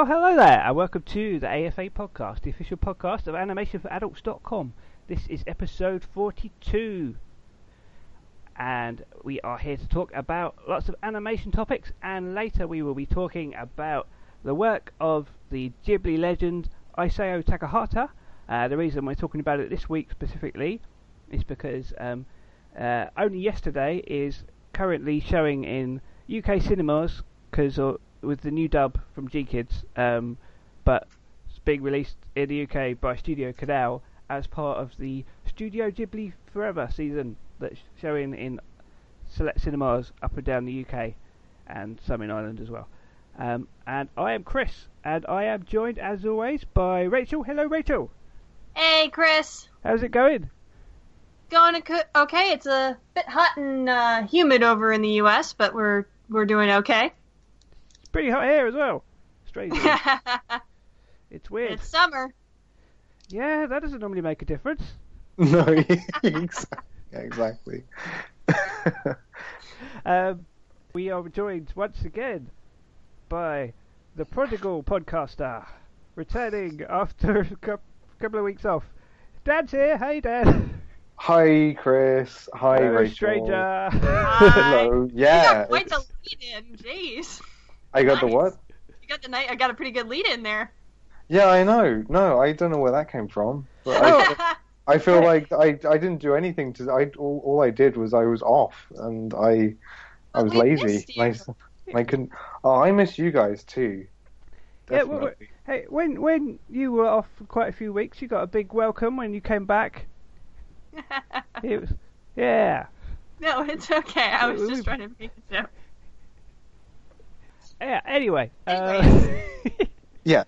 Well, hello there, and welcome to the AFA podcast, the official podcast of animationforadults.com. This is episode 42, and we are here to talk about lots of animation topics, and later we will be talking about the work of the Ghibli legend Isao Takahata. Uh, the reason we're talking about it this week specifically is because um, uh, only yesterday is currently showing in UK cinemas because with the new dub from GKIDS, um, but it's being released in the UK by Studio Canal as part of the Studio Ghibli Forever season that's showing in select cinemas up and down the UK and some in Ireland as well. Um, and I am Chris, and I am joined as always by Rachael. Hello, Rachael. Hey, Chris. How's it going? Going okay. It's a bit hot and uh, humid over in the U.S., but we're we're doing okay. It's pretty hot here as well. Strange. it's weird. It's summer. Yeah, that doesn't normally make a difference. No, exactly. um, we are joined once again by the prodigal podcaster, returning after a couple of weeks off. Dan's here. Hey, Dad. Hi, Chris. Hi, Hello, Rachel. stranger. Hello. Yeah. You got quite the lead in. Jeez. I got the what? You got the night. I got a pretty good lead in there. Yeah, I know. No, I don't know where that came from. But I, oh. I feel like I, I didn't do anything to. I all, all I did was I was off and I I was we lazy. I, I couldn't. Oh, I miss you guys too. Yeah, well, Hey, when when you were off for quite a few weeks, you got a big welcome when you came back. It was, yeah. no, it's okay. I was We- we- just trying to make it joke. Yeah. Anyway. Uh, Yeah.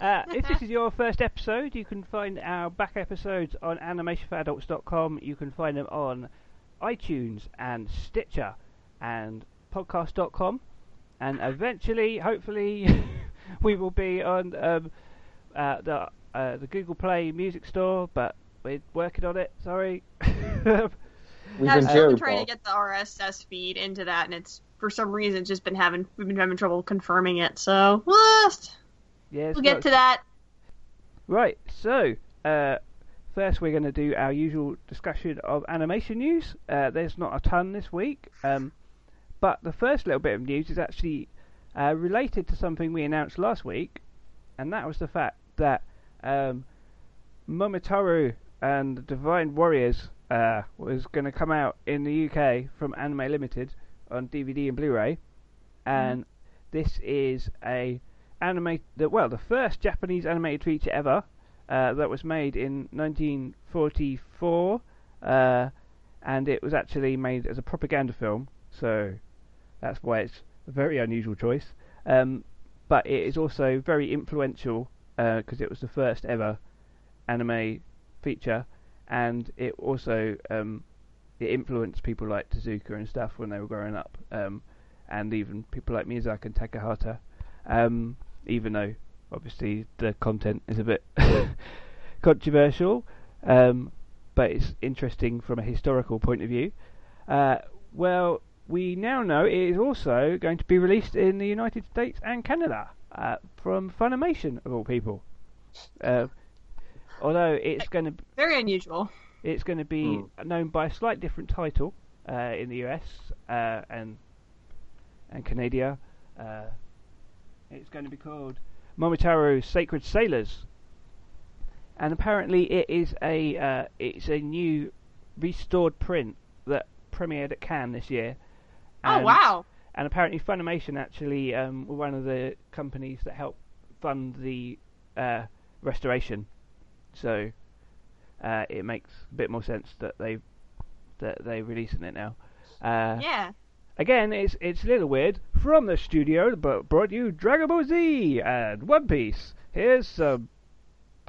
Uh, if this is your first episode, you can find our back episodes on animationforadults.com. You can find them on iTunes and Stitcher and podcast.com. And eventually, hopefully, we will be on um, uh, the uh, the Google Play Music Store, but we're working on it. Sorry. We've been really trying to get the RSS feed into that, and it's for some reason just been having we've been having trouble confirming it. So well, yeah, we'll get to that. Right, so uh, first we're going to do our usual discussion of animation news. Uh, there's not a ton this week, um, but the first little bit of news is actually uh, related to something we announced last week, and that was the fact that um, Momotaro and the Divine Warriors uh, was going to come out in the UK from Anime Limited on DVD and Blu-ray, and this is a animate well the first Japanese animated feature ever uh, that was made in 1944 uh, and it was actually made as a propaganda film. So that's why it's a very unusual choice. Um, but it is also very influential because it was the first ever anime feature. And it also um, it influenced people like Tezuka and stuff when they were growing up um, and even people like Miyazaki and Takahata um, even though obviously the content is a bit controversial, um, but it's interesting from a historical point of view. Uh, well, we now know it is also going to be released in the United States and Canada uh, from Funimation, of all people. Uh, although it's going to be Very unusual. It's going to be known by a slight different title uh, in the US uh, and and Canada. Uh, it's going to be called Momotaro Sacred Sailors, and apparently it is a uh, it's a new restored print that premiered at Cannes this year. Oh wow! and apparently Funimation actually um, were one of the companies that helped fund the uh, restoration. So uh, it makes a bit more sense that they that they're releasing it now. Uh, Yeah. Again, it's it's a little weird. From the studio, but brought you Dragon Ball Z and One Piece. Here's some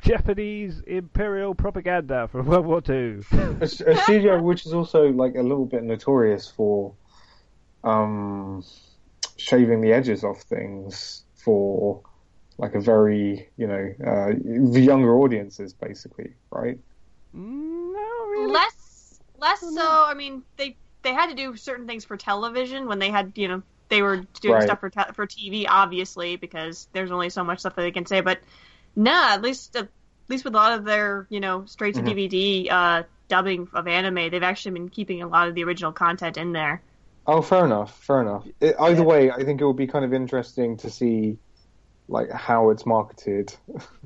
Japanese imperial propaganda from World War Two. a, a studio which is also like a little bit notorious for um shaving the edges off things for like a very you know uh the younger audiences basically right no, really. Less, less Oh, so. I mean, they they had to do certain things for television when they had you know they were doing Right. stuff for te- for TV, obviously, because there's only so much stuff that they can say. But nah, at least at least with a lot of their you know straight to. DVD uh, dubbing of anime, they've actually been keeping a lot of the original content in there. Oh, fair enough. Fair enough. It, either Yeah. way, I think it would be kind of interesting to see like how it's marketed.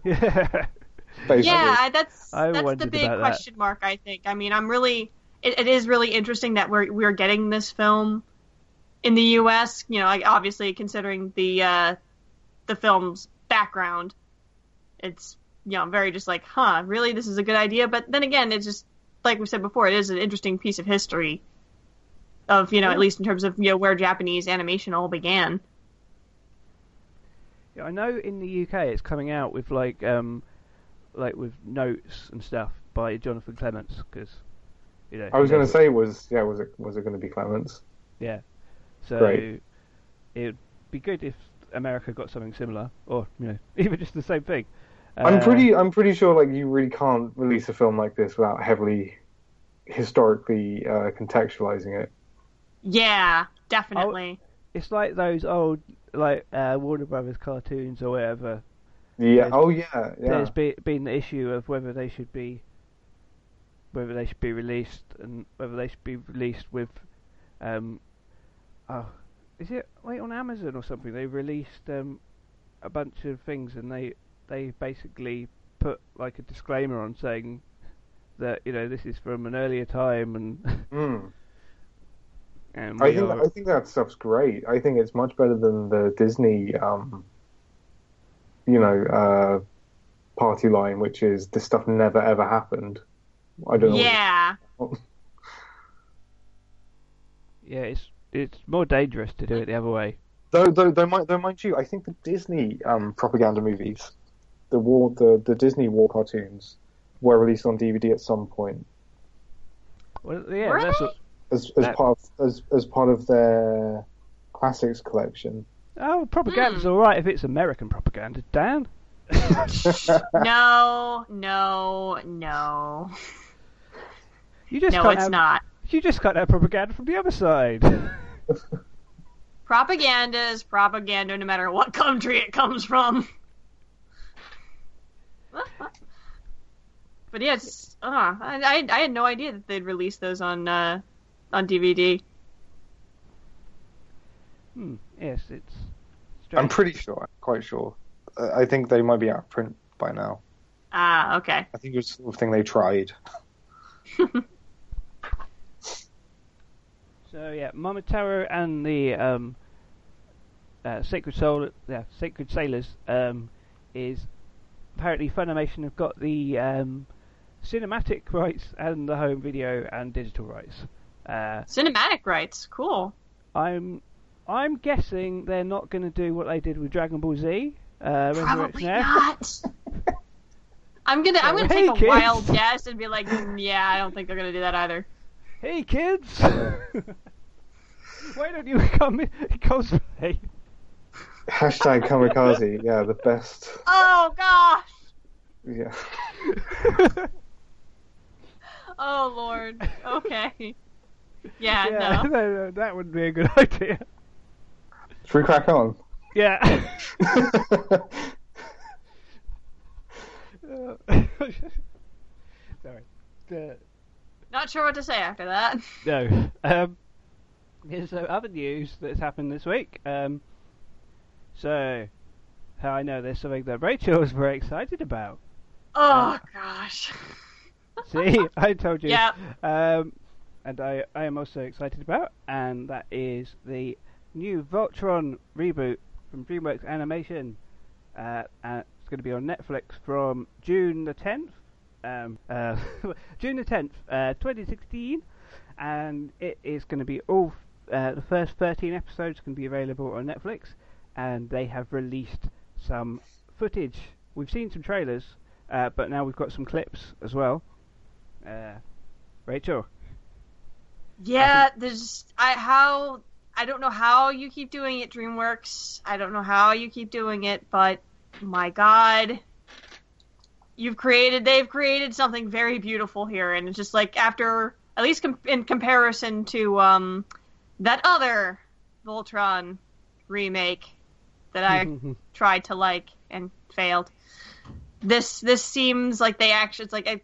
Yeah. Basically. Yeah, that's I that's the big about that. question mark. I think. I mean, I'm really. It, it is really interesting that we're we're getting this film in the U.S. You know, like obviously considering the uh, the film's background, it's you know very just like, huh, really, this is a good idea. But then again, it's just like we said before, it is an interesting piece of history. Of you know, Yeah. at least in terms of you know where Japanese animation all began. Yeah, I know in the UK it's coming out with like um like with notes and stuff by Jonathan Clements because you know I was going to say was yeah was it was it going to be Clements? Yeah. So Great. it'd be good if America got something similar, or you know, even just the same thing. I'm Uh, pretty I'm pretty sure like you really can't release a film like this without heavily historically uh, contextualizing it. Yeah, definitely. It's like those old like uh, Warner Brothers cartoons or whatever. Yeah. Oh yeah. Yeah. There's be, been the issue of whether they should be whether they should be released and whether they should be released with um oh is it wait on Amazon or something they released um a bunch of things and they they basically put like a disclaimer on saying that you know this is from an earlier time and Mm. and I think are, I think that stuff's great. I think it's much better than the Disney, um, you know, uh, party line, which is this stuff never ever happened. I don't know. Yeah. yeah it's it's more dangerous to do it the other way Though, though, though, mind, though, mind you, I think the Disney um, propaganda movies, the war, the, the Disney war cartoons, were released on DVD at some point well yeah Were that's they? what, as as That- part of, as as part of their classics collection. Oh propaganda's Hmm. all right if it's American propaganda Dan No, no, no. you just No, it's have, not. You just got that propaganda from the other side. Propaganda is propaganda no matter what country it comes from. but yeah, it's, uh, I, I, I had no idea that they'd release those on uh, on DVD. hmm, yes, it's. I'm pretty sure. I'm quite sure. I think they might be out of print by now. Ah, okay. I think it was the sort of thing they tried. So yeah, Momotaro and the um, uh, Sacred Soul, yeah, Sacred Sailors, um, is apparently Funimation have got the um, cinematic rights and the home video and digital rights. Uh, Cinematic rights, cool. I'm I'm guessing they're not going to do what they did with Dragon Ball Z. Uh, Probably F. not. I'm gonna I'm gonna Hey, take a kids. wild guess and be like, "Mm, yeah, I don't think they're gonna do that either. Hey kids, why don't you come cosplay? Hashtag kamikaze. Yeah, the best. Oh gosh. Yeah. Oh lord. Okay. Yeah, yeah, no. no, that would be a good idea. Should we crack on? Yeah. Sorry. Uh, Not sure what to say after that. no. Um, here's uh, other news that's happened this week. Um, so, how I know there's something that Rachael was very excited about. Oh gosh. See, I told you. Yep. Um, and I, I am also excited about, and that is the new Voltron reboot from DreamWorks Animation. Uh, it's going to be on Netflix from June the 10th. Um, uh, June the 10th, uh, 2016. And it is going to be all, uh, the first 13 episodes can be available on Netflix. And they have released some footage. We've seen some trailers, uh, but now we've got some clips as well. Rachael. Yeah, there's I how I don't know how you keep doing it, DreamWorks. I don't know how you keep doing it, but my God, you've created they've created something very beautiful here, and it's just like after at least com- in comparison to um that other Voltron remake that I tried to like and failed. This this seems like they actually it's like I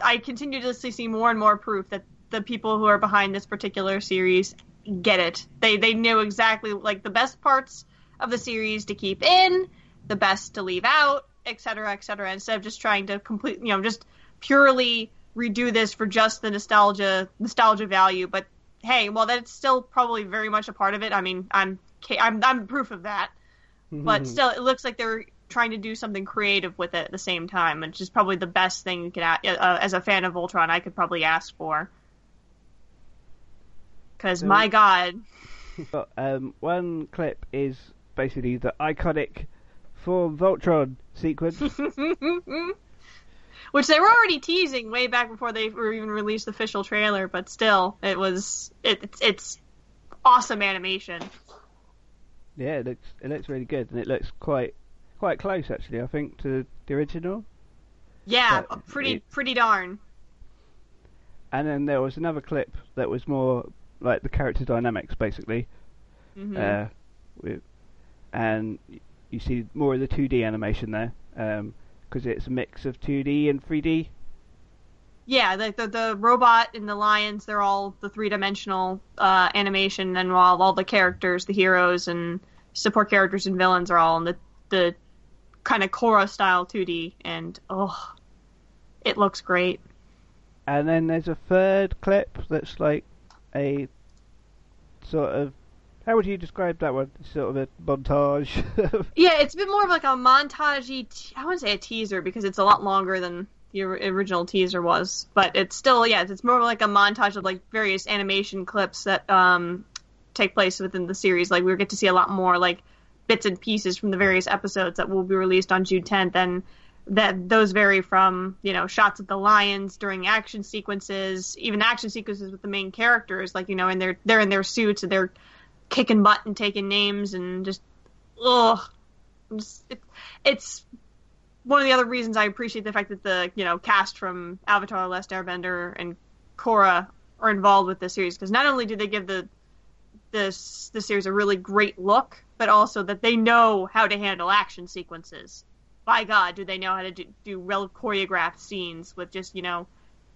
I continue to see more and more proof that the people who are behind this particular series get it. They they knew exactly like the best parts of the series to keep in, the best to leave out, etc., etc. Instead of just trying to complete, you know, just purely redo this for just the nostalgia nostalgia value. But hey, well, that's still probably very much a part of it. I mean, I'm I'm I'm proof of that. But still, it looks like they're trying to do something creative with it at the same time, which is probably the best thing you could, uh, as a fan of Voltron, I could probably ask for. Because so, my God. um, one clip is basically the iconic Form Voltron sequence. Which they were already teasing way back before they were even released the official trailer, but still, it was it, it's it's awesome animation. Yeah, it looks it looks really good, and it looks quite quite close actually. I think to the original. Yeah, but pretty it, pretty darn. And then there was another clip that was more like the character dynamics, basically. Mm-hmm. Uh, with, and you see more of the 2D animation there, because um, it's a mix of 2D and 3D. Yeah, the, the, the robot and the lions, they're all the three dimensional uh, animation, and while all the characters, the heroes and support characters and villains are all in the the kind of Korra style 2D, and oh, it looks great. And then there's a third clip that's like a sort of how would you describe that one? Sort of a montage. yeah, it's a bit more of like a montagey. I wouldn't say a teaser because it's a lot longer than the original teaser was, but it's still yeah, it's more like a montage of like various animation clips that um take place within the series. Like we get to see a lot more like bits and pieces from the various episodes that will be released on June 10th, and that those vary from you know shots of the lions during action sequences, even action sequences with the main characters, like you know, and they're they're in their suits and they're kicking butt and taking names and just ugh. Just, it, it's one of the other reasons I appreciate the fact that the you know cast from Avatar: Last Airbender and Korra are involved with this series because not only do they give the this the series a really great look, but also that they know how to handle action sequences. By God, do they know how to do, do well choreographed scenes with just you know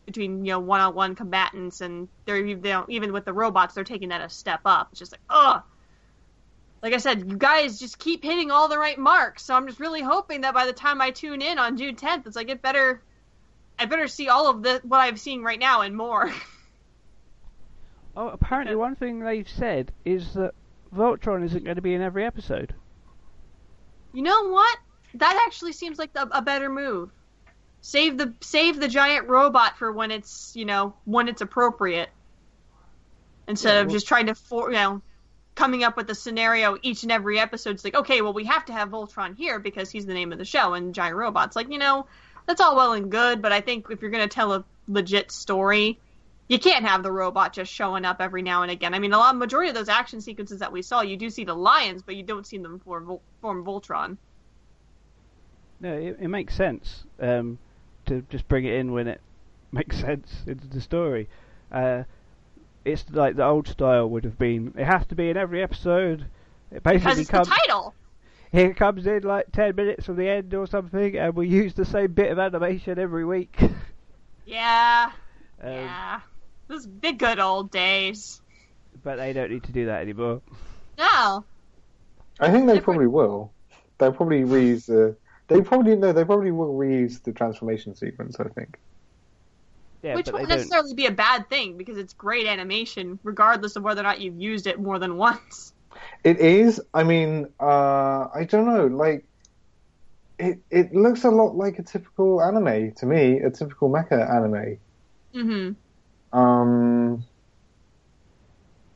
between you know one-on-one combatants and they're you know, even with the robots they're taking that a step up. It's just like ugh. Like i said you guys just keep hitting all the right marks. So i'm just really hoping that by the time i tune in on june 10th it's like it better i better see all of the what i'm seeing right now and more. Oh apparently one thing they've said is that voltron isn't going to be in every episode. You know what that actually seems like a, a better move Save the save the giant robot for when it's you know when it's appropriate. Instead yeah, well, of just trying to for you know coming up with a scenario each and every episode. It's like okay, well we have to have Voltron here because he's the name of the show and giant robots. Like you know that's all well and good, but I think if you're gonna tell a legit story, you can't have the robot just showing up every now and again. I mean, a lot majority of those action sequences that we saw, you do see the lions, but you don't see them form, form Voltron. No, it, it makes sense. Um, to just bring it in when it makes sense into the story. Uh, it's like the old style would have been. It has to be in every episode. It basically comes, title. It comes in like ten minutes from the end or something, and we use the same bit of animation every week. yeah, um, yeah. Those big good old days. But they don't need to do that anymore. No. I think they probably will. They'll probably reuse the they probably no. They probably will reuse the transformation sequence. I think. Yeah, Which won't necessarily be a bad thing because it's great animation, regardless of whether or not you've used it more than once. It is. I mean, uh, I don't know. Like, it it looks a lot like a typical anime to me, a typical mecha anime. Mm-hmm. Um.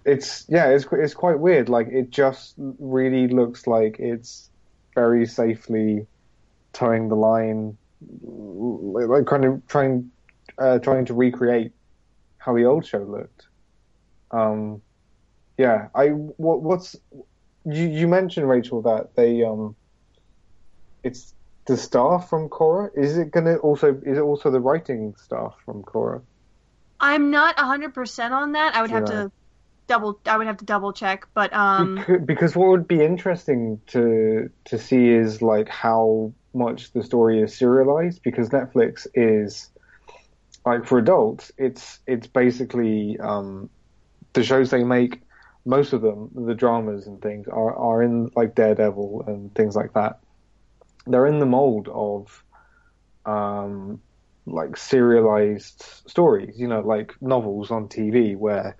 It's yeah, it's it's quite weird. Like, it just really looks like it's very safely towing the line, like kind of trying uh, trying to recreate how the old show looked. Um, yeah, I what, what's you you mentioned Rachael that they um, it's the staff from Korra. Is it gonna also is it also the writing staff from Korra? I'm not hundred percent on that. I would have to double. I would have to double check, but um, Becau- because what would be interesting to to see is like how much the story is serialized because Netflix is like for adults it's it's basically um the shows they make most of them the dramas and things are are in like Daredevil and things like that they're in the mold of um like serialized stories you know like novels on TV where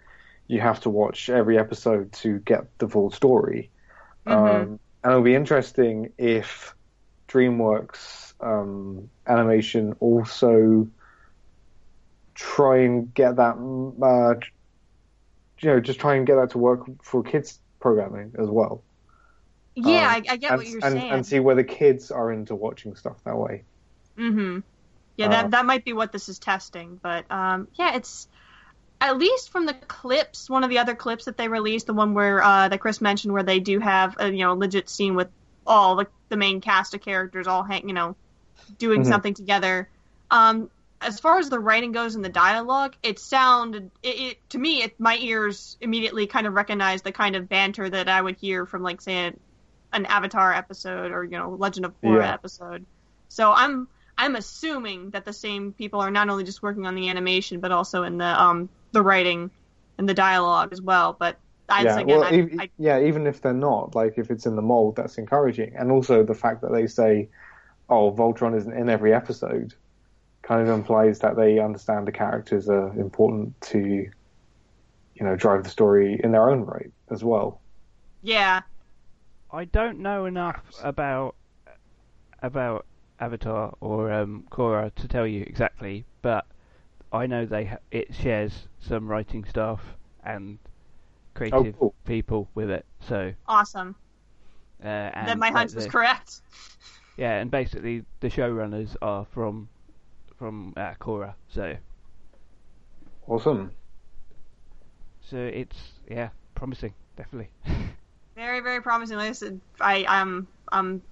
you have to watch every episode to get the full story mhm. um, and it'll be interesting if DreamWorks um, animation also try and get that, uh, you know, just try and get that to work for kids programming as well. yeah, Um, I, I get and, what you're and, saying. and see whether kids are into watching stuff that way. Mm-hmm. Yeah, Uh, that that might be what this is testing, but um, yeah, it's at least from the clips. One of the other clips that they released, the one where uh, that Chris mentioned, where they do have a you know legit scene with all the the main cast of characters all hang, you know, doing Mhm. something together. Um, as far as the writing goes and the dialogue, it sounded it, it to me. It, my ears immediately kind of recognized the kind of banter that I would hear from like say an, an Avatar episode or you know Legend of Korra Yeah. episode. So I'm I'm assuming that the same people are not only just working on the animation but also in the um the writing and the dialogue as well. But I yeah, again, well, I, ev- I, yeah, even if they're not, like if it's in the mold, that's encouraging. And also the fact that they say, "Oh, Voltron isn't in every episode," kind of implies that they understand the characters are important to, you know, drive the story in their own right as well. yeah, I don't know enough about about Avatar or um, Korra to tell you exactly, but I know they ha- it shares some writing staff and creative cool. people with it. So awesome. uh, and Then my like hunch was the- correct. Yeah, and basically the showrunners are from from uh, Korra, so Awesome. so it's yeah promising, definitely. Very very promising. Like I said, I I'm I'm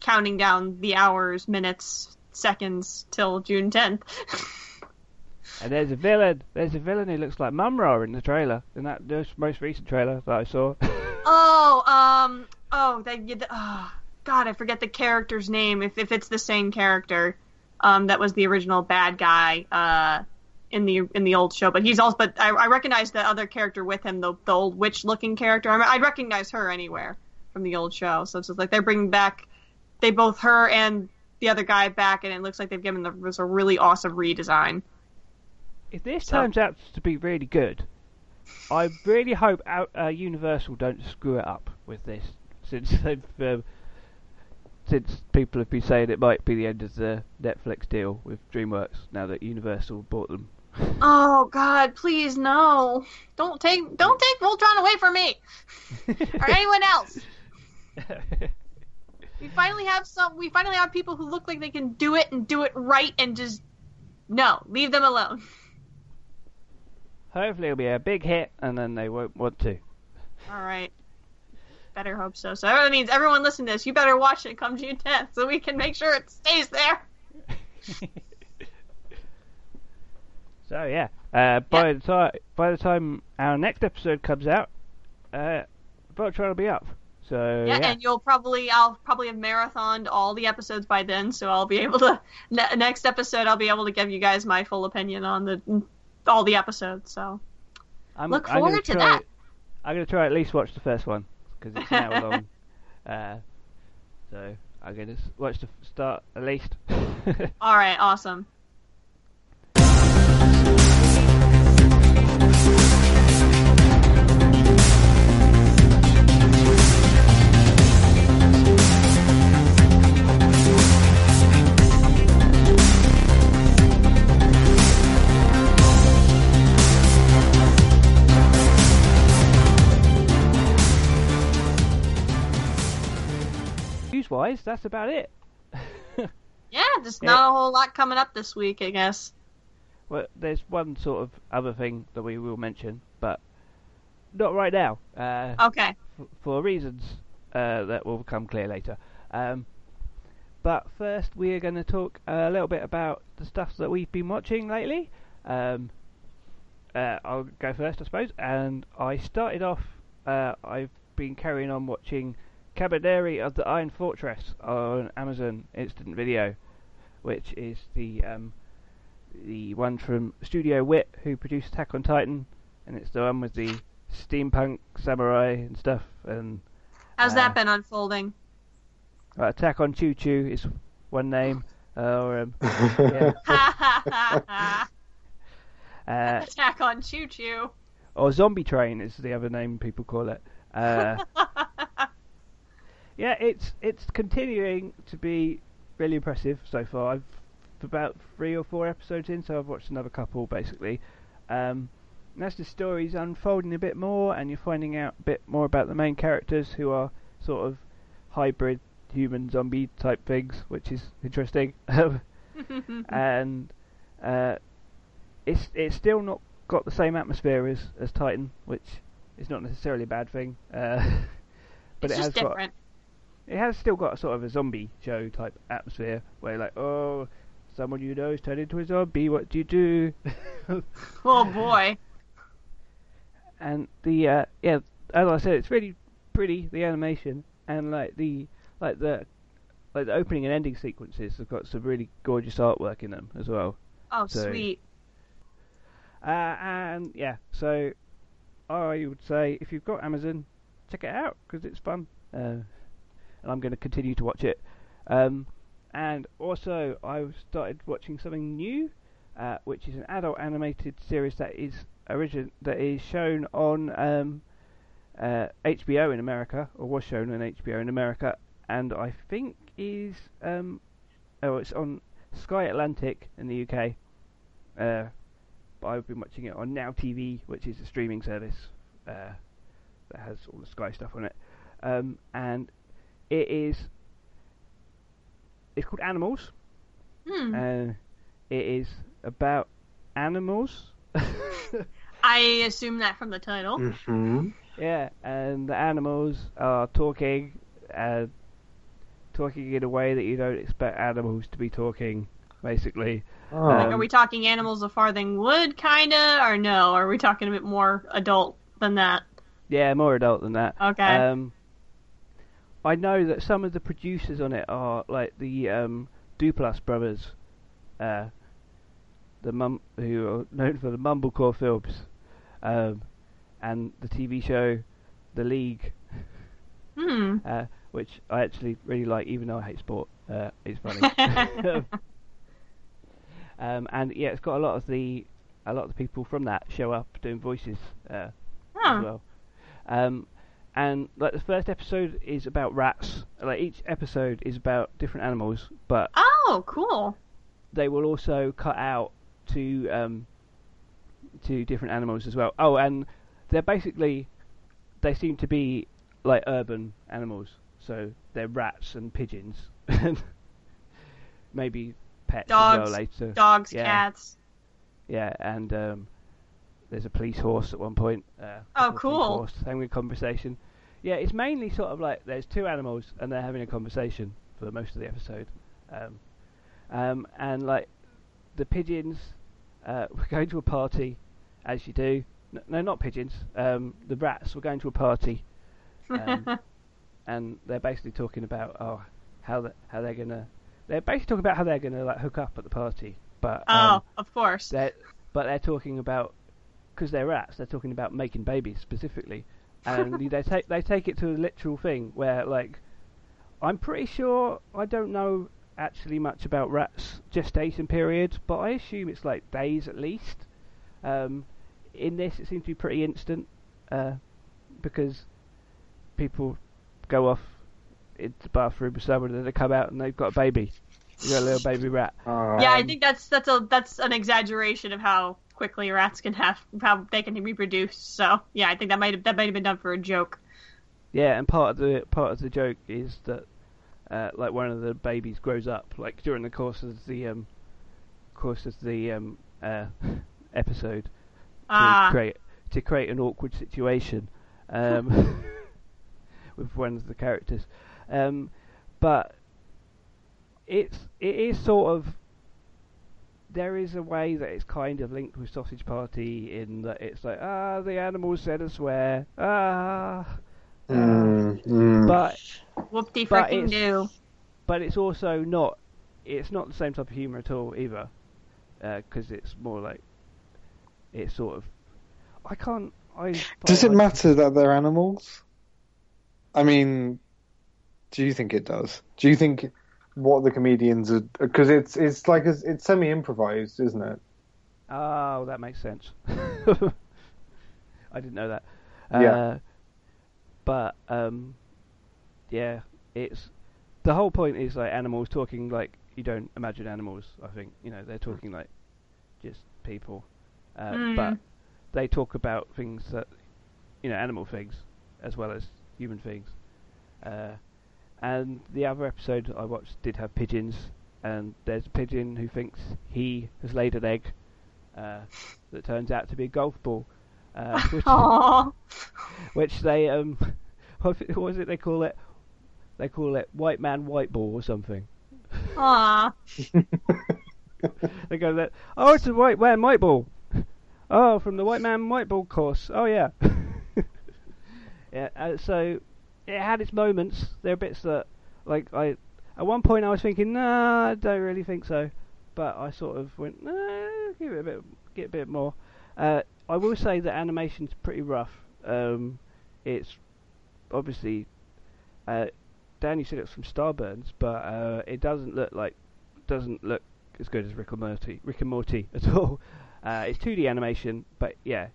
counting down the hours, minutes, seconds till June 10th. And there's a villain. There's a villain who looks like Mumm-Ra in the trailer, in that most, recent trailer that I saw. oh, um, oh, that, the, oh, God, I forget the character's name. If if it's the same character, um, that was the original bad guy, uh, in the in the old show. But he's also, but I, I recognize the other character with him, the the old witch-looking character. I mean, I'd recognize her anywhere from the old show. So it's just like they're bringing back, they both her and the other guy back, and it looks like they've given them was a really awesome redesign. If this So- turns out to be really good, I really hope out, uh, Universal don't screw it up with this, since they've um, since people have been saying it might be the end of the Netflix deal with DreamWorks now that Universal bought them. Oh God, please no! Don't take don't take Voltron away from me or anyone else. We finally have some. We finally have people who look like they can do it and do it right, and just no, leave them alone. Hopefully it'll be a big hit, and then they won't want to. All right, better hope so. So that means everyone listen to this. You better watch it come June 10th, so we can make sure it stays there. So yeah, uh, by the time by the time our next episode comes out, uh, Voltron will be up. So Yeah, yeah, and you'll probably I'll probably have marathoned all the episodes by then, so I'll be able to ne- next episode I'll be able to give you guys my full opinion on the all the episodes. So I'm, look I'm forward to try, that. I'm gonna try at least watch the first one because it's an hour long. Uh, so I'm gonna watch the start at least. all right, awesome. Wise, that's about it. Yeah, there's Yeah. not a whole lot coming up this week, I guess. Well, there's one sort of other thing that we will mention, but not right now. Uh, Okay. f- for reasons uh, that will become clear later. Um, but first, we are going to talk a little bit about the stuff that we've been watching lately. Um, uh, I'll go first, I suppose. And I started off. Uh, I've been carrying on watching Kabaneri of the Iron Fortress on Amazon Instant Video, which is the um, the one from Studio Wit, who produced Attack on Titan, and it's the one with the steampunk samurai and stuff. And How's Uh, that been unfolding? uh, Attack on Choo Choo is one name, uh, or um, uh, Attack on Choo Choo. or Zombie Train is the other name people call it. Yeah, it's it's continuing to be really impressive so far. I've about three or four episodes in, so I've watched another couple basically. Um, and as the story's unfolding a bit more, and you're finding out a bit more about the main characters who are sort of hybrid human zombie type things, which is interesting. and uh, it's it's still not got the same atmosphere as, as Titan, which is not necessarily a bad thing. Uh, but it's it has just got different. It has still got a sort of a zombie show type atmosphere where you're like, oh, someone you know is turned into a zombie. What do you do? Oh boy. and the uh, yeah, as I said, it's really pretty the animation and like the like the like the opening and ending sequences have got some really gorgeous artwork in them as well. Oh So- sweet. Uh, and yeah, so I would say if you've got Amazon, check it out because it's fun, uh, and I'm going to continue to watch it. Um, and also, I started watching something new, uh, which is an adult animated series that is origin that is shown on um, uh, HBO in America, or was shown on HBO in America, and I think is um, oh, it's on Sky Atlantic in the UK. Uh, but I've been watching it on Now TV, which is a streaming service uh, that has all the Sky stuff on it, um, and it is it's called Animals. Hmm. Uh, it is about animals. I assume that from the title. hmm yeah, and the animals are talking, uh, talking in a way that you don't expect animals to be talking, basically. Oh, Like, are we talking animals of farthing wood, kinda, or no? Are we talking a bit more adult than that? Yeah, more adult than that. Okay. Um, I know that some of the producers on it are like the um, Duplass brothers, uh, the mum who are known for the Mumblecore films, um, and the TV show The League, Hmm. uh, which I actually really like, even though I hate sport. Uh, it's funny. um, and yeah, it's got a lot of the a lot of the people from that show up doing voices uh, as well. Um, and like the first episode is about rats. Like each episode is about different animals, but Oh, cool. they will also cut out to um, to different animals as well. Oh, and they're basically they seem to be like urban animals, so they're rats and pigeons, and maybe pets as Dogs. well later. Dogs, Yeah. cats. Yeah, and um, there's a police horse at one point. Uh, Oh, cool. Horse having a conversation. Yeah, it's mainly sort of like there's two animals and they're having a conversation for the most of the episode. Um, um, and like the pigeons, uh, were going to a party, as you do. No, not pigeons. Um, the rats were going to a party, um, and they're basically talking about oh how the, how they're gonna. They're basically talking about how they're gonna like hook up at the party, but um, oh, of course. they're, but they're talking about because they're rats. They're talking about making babies specifically, and they take they take it to a literal thing where like I'm pretty sure I don't know actually much about rats gestation periods, but I assume it's like days at least. Um, in this, it seems to be pretty instant uh, because people go off into the bathroom with someone and then they come out and they've got a baby. You've got a little baby rat. yeah, I Um, think that's that's a that's an exaggeration of how quickly rats can have how they can reproduce. So yeah, I think that might have that might have been done for a joke. Yeah, and part of the part of the joke is that uh, like one of the babies grows up like during the course of the um, course of the um, uh, episode to Ah, create to create an awkward situation um, with one of the characters. Um, but it's it is sort of there is a way that it's kind of linked with Sausage Party in that it's like ah the animals said a swear ah, Mm, mm. but Whoop-de But freaking it's- do. but it's also not it's not the same type of humor at all either because it's more like it's sort of I can't I Does it I- matter that they're animals? I mean, do you think it does? Do you think what the comedians are because it's it's like it's, it's semi improvised, isn't it? Oh, that makes sense. I didn't know that. Yeah. Uh, but um, yeah, it's the whole point is like animals talking like you don't imagine animals. I think you know they're talking like just people, uh, Mm. but they talk about things that you know animal things as well as human things. Uh, and the other episode I watched did have pigeons, and there's a pigeon who thinks he has laid an egg uh, that turns out to be a golf ball, uh, which, which they um, what was it they call it? They call it white man white ball or something. Aw. They go that oh it's a white man white ball. Oh, from the white man white ball course. Oh yeah. yeah. Uh, so it had its moments. There are bits that like I at one point I was thinking nah I don't really think so, but I sort of went nah give it a bit get a bit more. Uh, I will say that animation's pretty rough. Um, it's obviously uh, Dan you said it's from Starburns, but uh, it doesn't look like doesn't look as good as Rick and Morty. Rick and Morty at all. Uh, it's 2D animation, but yeah,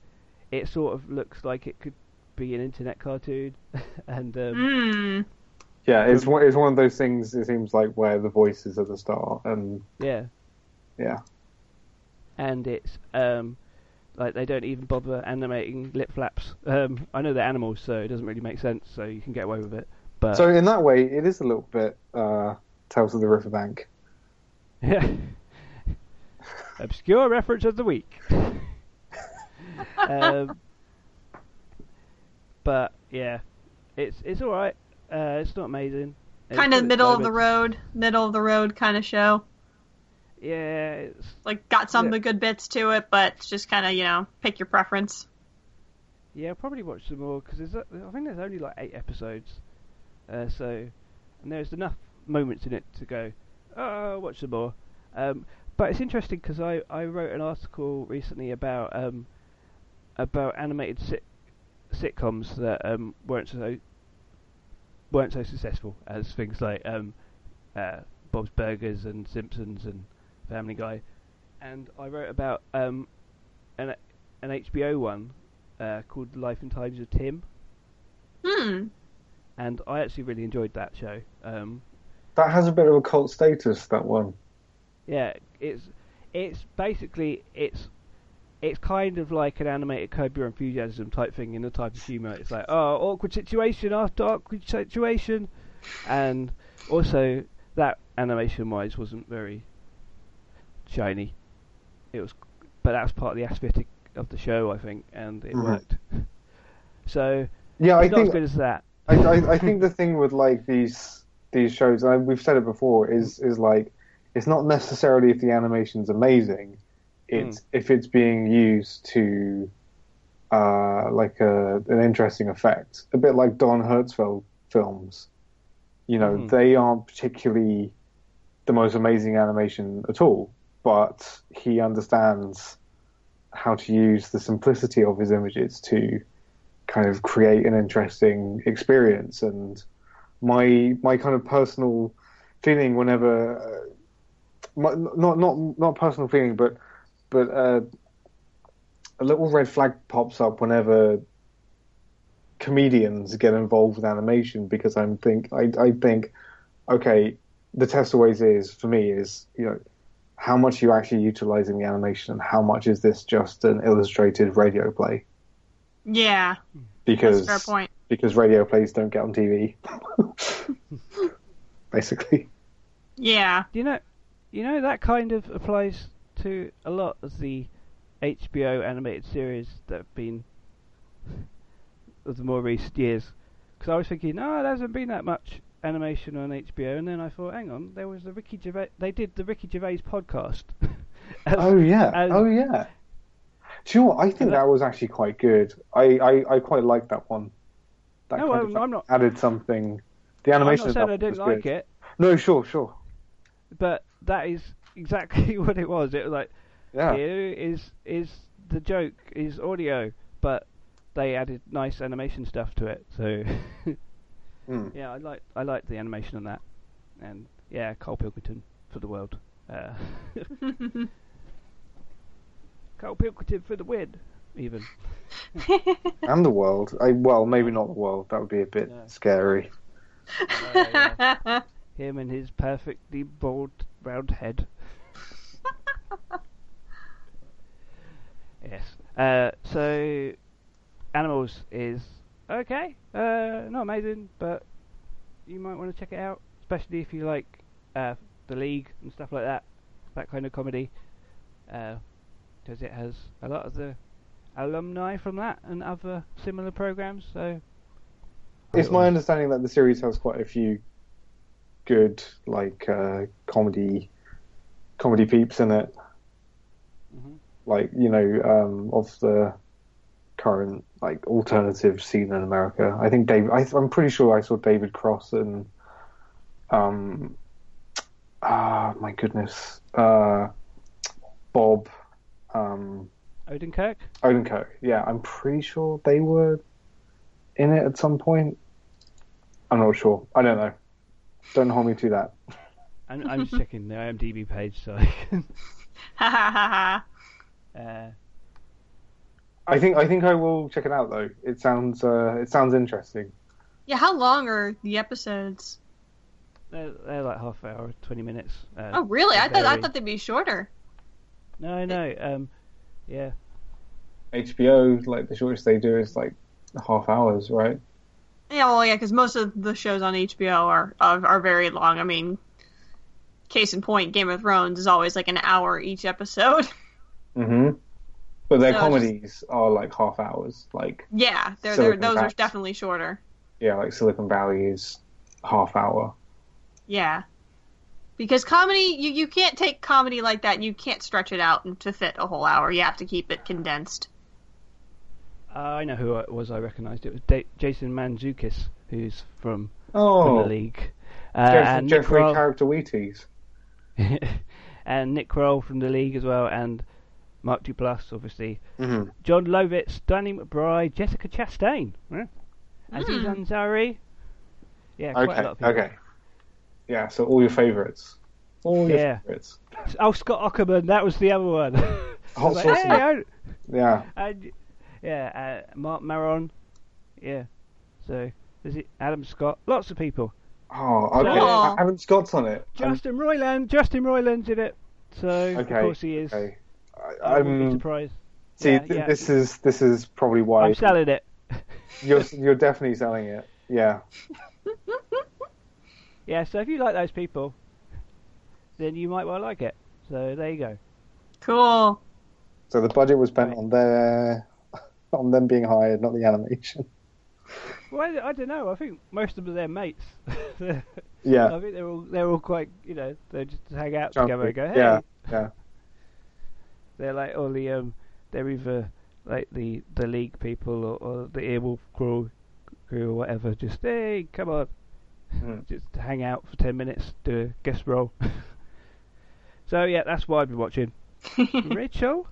it sort of looks like it could be an internet cartoon, and um, Mm. Yeah, it's one it's one of those things. It seems like where the voices at the start, and yeah, yeah, and it's um, like they don't even bother animating lip flaps. Um, I know they're animals, so it doesn't really make sense. So you can get away with it. But so in that way, it is a little bit uh, Tales of the Riverbank. yeah, obscure reference of the week. um, but yeah, it's it's all right. Uh, it's not amazing. It's Kind of middle of the road, middle of the road kind of show. Yeah, it's Like got some of the good bits to it, but it's just kind of you know pick your preference. Yeah, I'll probably watch some more because I think there's only like eight episodes, uh, so and there's enough moments in it to go. Oh, watch some more. Um, but it's interesting because I, I wrote an article recently about um, about animated sit- sitcoms that um, weren't so weren't so successful as things like um, uh, Bob's Burgers and Simpsons and Family Guy, and I wrote about um, an an HBO one uh, called Life and Times of Tim, Hmm. and I actually really enjoyed that show. Um, That has a bit of a cult status. That one. yeah, it's it's basically it's it's kind of like an animated Curb Your Enthusiasm type thing in the type of humour. It's like oh awkward situation after awkward situation, and also that animation wise wasn't very shiny. It was, but that was part of the aesthetic of the show, I think, and it Mhm. worked. So Yeah, I it's not as think good as that. I, I, I think the thing with like these these shows, and we've said it before, is is like it's not necessarily if the animation's amazing, it's if it's being used to uh, like a, an interesting effect, a bit like Don Hertzfeldt films. You know, Mhm. they aren't particularly the most amazing animation at all, but he understands how to use the simplicity of his images to kind of create an interesting experience. And my my kind of personal feeling whenever, uh, my, not not not personal feeling, but but uh, a little red flag pops up whenever comedians get involved with animation because I'm think I I think okay the test always is for me is you know how much are you actually utilizing the animation and how much is this just an illustrated radio play Yeah, that's because a fair point. because radio plays don't get on TV basically Yeah. You know, you know that kind of applies to a lot of the HBO animated series that have been of the more recent years. Because I was thinking, no, there hasn't been that much animation on HBO, and then I thought, hang on, there was the Ricky Gervais. They did the Ricky Gervais podcast, As- Oh yeah. as- oh yeah. Do you know what? I think that- that was actually quite good. I, I, I quite liked that one. That No, kind I'm- of I'm not- added something. The I'm animation not of saying I didn't like good. it, No, sure, sure. but that is exactly what it was. It was like Yeah. here is is the joke is audio, but they added nice animation stuff to it. So Hmm. yeah, I like I like the animation on that, and yeah, Karl Pilkington for the world. Uh, Karl Pilkington for the win, even. And the world. I well, maybe not the world. That would be a bit Yeah. scary. Uh, Him and his perfectly bald round head. yes. Uh, so, Animals is okay. Uh, not amazing, but you might want to check it out, especially if you like uh, the League and stuff like that. That kind of comedy, because it has a lot of the alumni from that and other similar programs. So, It's my understanding that the series has quite a few good like uh, comedy comedy peeps in it. Mhm. Like you know, um, of the current like alternative scene in America. I think Dave. I, I'm pretty sure I saw David Cross and um, ah, my goodness, uh, Bob. Um, Odenkirk. Odenkirk. Yeah, I'm pretty sure they were in it at some point. I'm not sure. I don't know. Don't hold me to that. I'm, I'm just checking the IMDb page so I can. Ha ha ha ha. Uh, I think I think I will check it out though. It sounds uh, it sounds interesting. Yeah, how long are the episodes? they're, they're like half hour, twenty minutes. Uh, Oh, really? I thought I thought they'd be shorter. No, no. Um, yeah. HBO like the shortest they do is like half hours, right? Yeah, well, yeah, because most of the shows on HBO are, are are very long. I mean, case in point, Game of Thrones is always like an hour each episode. Mm-hmm. But their So it's comedies are like half hours. Like yeah, they're, they're Silicon those are definitely shorter. yeah, like Silicon Valley is half hour. Yeah, because comedy, you you can't take comedy like that. You can't stretch it out to fit a whole hour. You have to keep it condensed. Uh, I know who it was. I recognised it was da- Jason Mantzoukas, who's from, from Oh, the league. Uh, Jeff- and Jeffrey Kroll, character Wheaties. and Nick Kroll from the league as well, and Mark Duplass, obviously. Mm-hmm. Jon Lovitz, Danny McBride, Jessica Chastain, yeah. Aziz Hmm. Ansari. Yeah, quite a Okay, lot of people. okay. Yeah, so all your favourites. All your Yeah. favourites. Oh, Scott Aukerman, that was the other one. Hot like, sauce hey, I- Yeah. and, yeah, uh, Marc Maron. Yeah. So, is it Adam Scott? Lots of people. Oh, okay. Aw. Adam Scott's on it. I'm- Justin Roiland. Justin Roiland's in it. So, Okay, of course he is. okay. I I, wouldn't be am surprised. see. Yeah, th- yeah. This is this is probably why I'm selling it. you're you're definitely selling it. Yeah. Yeah, so if you like those people, then you might well like it. So there you go. Cool. So the budget was spent Right. on their on them being hired, not the animation. Well, I, I don't know. I think most of them are their mates. Yeah. I think they're all they're all quite you know they just hang out Jumpy. together and go hey. Yeah. Yeah. They're like all the um they're either like the the league people or, or the Earwolf crew crew or whatever. Just hey, come on, Mm. just hang out for ten minutes, do a guest role. so yeah, that's why I've been watching. Rachel,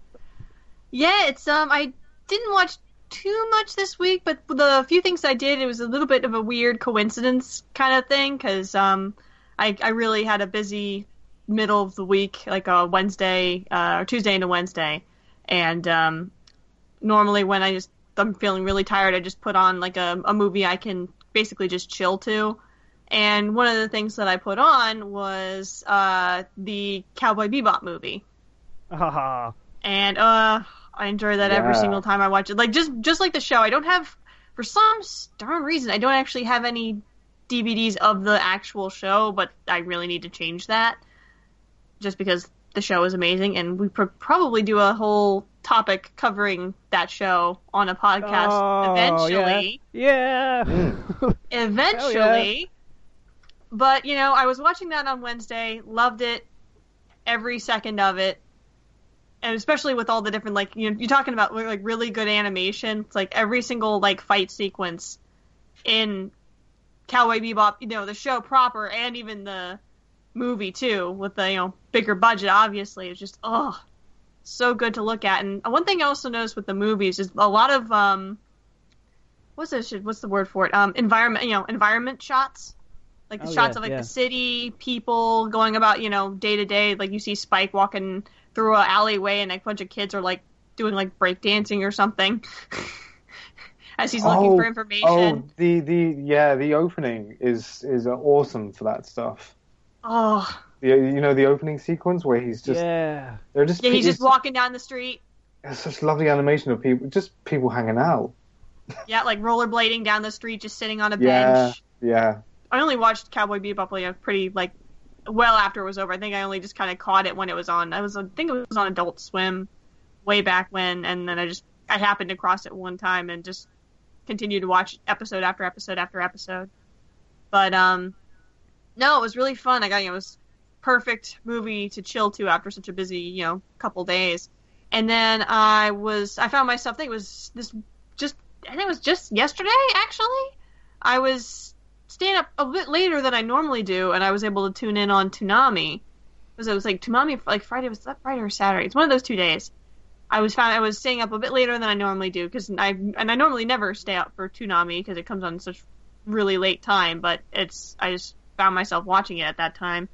Yeah, it's um I didn't watch too much this week, but the few things I did, it was a little bit of a weird coincidence kind of thing because um I I really had a busy middle of the week, like a Wednesday uh, or Tuesday into Wednesday, and um normally when I just I'm feeling really tired, I just put on like a, a movie I can basically just chill to. And one of the things that I put on was uh, the Cowboy Bebop movie haha. and uh I enjoy that every single time I watch it. Like just just like the show, I don't have for some darn reason I don't actually have any DVDs of the actual show, but I really need to change that just because the show is amazing and we pr- probably do a whole topic covering that show on a podcast Oh, eventually Yeah. Mm. eventually. But you know, I was watching that on Wednesday, loved it, every second of it, and especially with all the different like you know you're talking about like really good animation. It's like every single like fight sequence in Cowboy Bebop, you know, the show proper and even the movie too, with the you know bigger budget. Obviously, it's just oh, so good to look at. And one thing I also noticed with the movies is a lot of um, what's this? What's the word for it? Um, environment, you know, environment shots. Like the Oh, shots yeah, of like yeah. the city, people going about, you know, day to day. Like you see Spike walking through an alleyway, and a bunch of kids are like doing like break dancing or something, as he's looking Oh, for information. Oh, the the yeah, the opening is is uh, awesome for that stuff. Oh, The, you know the opening sequence where he's just yeah. they're just yeah, he's just walking down the street. It's such lovely animation of people, just people hanging out. Yeah, like rollerblading down the street, just sitting on a Yeah, bench. yeah. I only watched Cowboy Bebop like pretty like well after it was over. I think I only just kind of caught it when it was on. I was I think it was on Adult Swim way back when, and then I just I happened to cross it one time and just continued to watch episode after episode after episode. But um, no, it was really fun. I got you know, it was perfect movie to chill to after such a busy you know couple days. And then I was I found myself I think it was this just I think it was just yesterday actually. I was staying up a bit later than I normally do, and I was able to tune in on Toonami. Because it was like Toonami, like Friday was that Friday or Saturday? It's one of those two days. I was found I was staying up a bit later than I normally do because I and I normally never stay up for Toonami because it comes on such really late time. But it's I just found myself watching it at that time,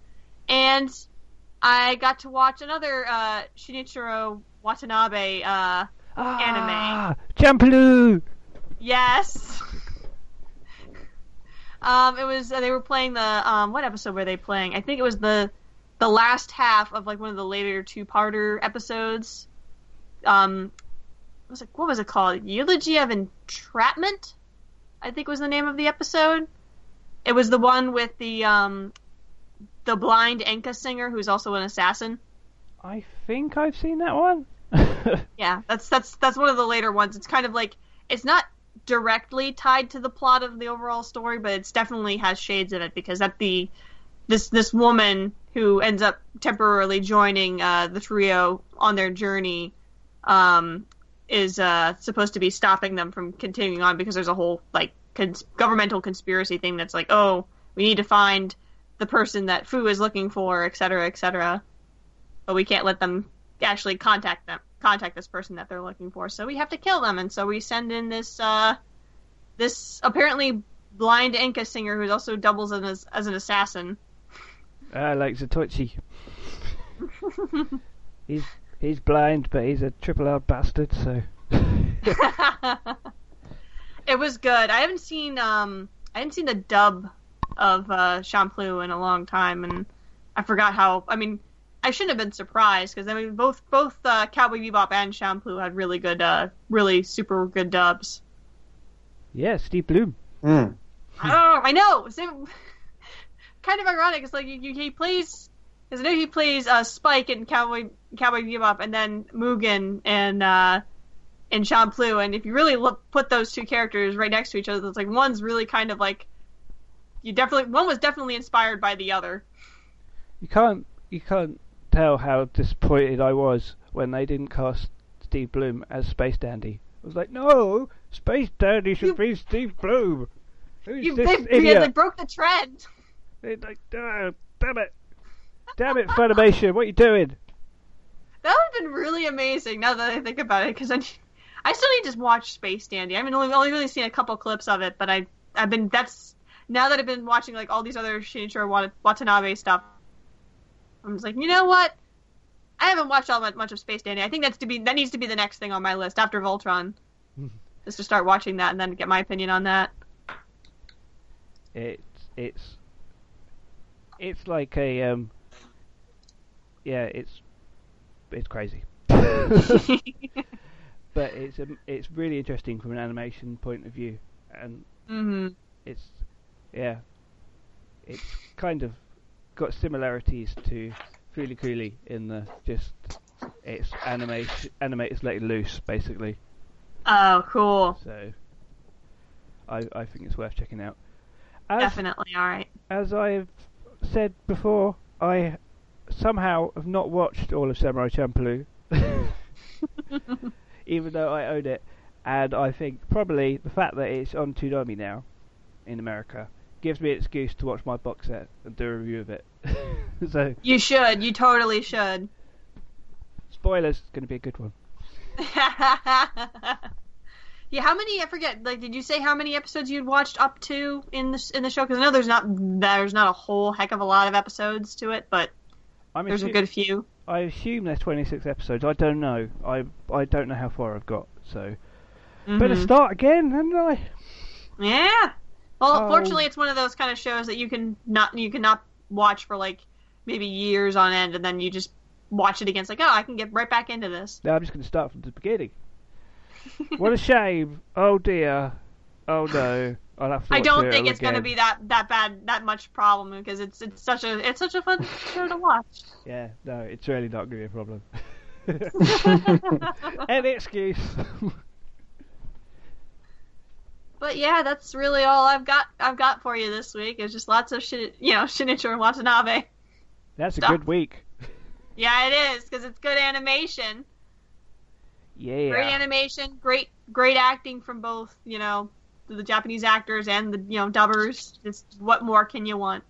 and I got to watch another uh, Shinichiro Watanabe. Uh, Ah, Champloo! Yes. um, it was uh, they were playing the um, what episode were they playing? I think it was the the last half of like one of the later two parter episodes. Um, what was it what was it called? Elegy of Entrapment, I think was the name of the episode. It was the one with the um the blind Enka singer who's also an assassin. I think I've seen that one. Yeah, that's that's that's one of the later ones. It's kind of like it's not directly tied to the plot of the overall story, but it's definitely has shades of it because at the this this woman who ends up temporarily joining uh, the trio on their journey um, is uh, supposed to be stopping them from continuing on because there's a whole like cons- governmental conspiracy thing that's like, oh, we need to find the person that Fu is looking for, et cetera, et cetera. But we can't let them actually contact them contact this person that they're looking for. So we have to kill them, and so we send in this uh, this apparently blind Enka singer who also doubles as, as an assassin. Ah, like Zatoichi. he's he's blind, but he's a triple R bastard. So it was good. I haven't seen um I haven't seen the dub of uh, Champloo in a long time, and I forgot how. I mean, I shouldn't have been surprised because I mean both both uh, Cowboy Bebop and Champloo had really good, uh, really super good dubs. yeah, Steve Blum. Mm. oh, I know. So, kind of ironic. It's like you, you, he plays. Because I know he plays uh, Spike in Cowboy Cowboy Bebop, and then Mugen and uh, in Champloo. And if you really look, put those two characters right next to each other, it's like one's really kind of like you definitely one was definitely inspired by the other. You can't you can't tell how disappointed I was when they didn't cast Steve Blum as Space Dandy. I was like, no, Space Dandy should You- be Steve Blum. Who's You this idiot? they broke the trend. They're like, "Ah, damn it, damn it, Funimation, what are you doing? That would have been really amazing now that I think about it, because I, I still need to watch Space Dandy. I mean, only only really seen a couple clips of it, but I I've been that's now that I've been watching like all these other Shinichiro Wat- Watanabe stuff. I'm just like, you know what? I haven't watched all that much of Space Dandy. I think that's to be that needs to be the next thing on my list after Voltron, just to start watching that and then get my opinion on that. It's it's it's like a um, yeah, it's it's crazy. but it's um, it's really interesting from an animation point of view, and hmm it's yeah, it's kind of got similarities to Fooly Cooly in the just it's animation animators let it loose basically. Oh, cool. So I I think it's worth checking out. As, Definitely. All right. as I've said before, I somehow have not watched all of Samurai Champloo, even though I own it. And I think probably the fact that it's on Toonami now in America gives me an excuse to watch my box set and do a review of it. so You should. You totally should. spoilers, it's going to be a good one. yeah, how many? I forget. Like, did you say how many episodes you'd watched up to in the in the show? Because I know there's not there's not a whole heck of a lot of episodes to it, but I'm there's a good few. I assume there's 26 episodes. I don't know. I I don't know how far I've got. So better Mhm. start again, hadn't I? Yeah. Well, Oh. fortunately, it's one of those kind of shows that you can not you can not watch for like maybe years on end, and then you just watch it again. It's like, oh, I can get right back into this. No, I'm just going to start from the beginning. what a shame. Oh dear. Oh no. I'll have to I don't think it's going to be that that bad that much problem because it's it's such a it's such a fun show to watch. Yeah, no, it's really not going to be a problem. Any excuse. But yeah, that's really all I've got I've got for you this week. It's just lots of shit, you know, Shinichiro and Watanabe. That's a good week. Yeah, it is because it's good animation. Yeah. Great animation, great great acting from both, you know, the Japanese actors and the you know dubbers. Just what more can you want?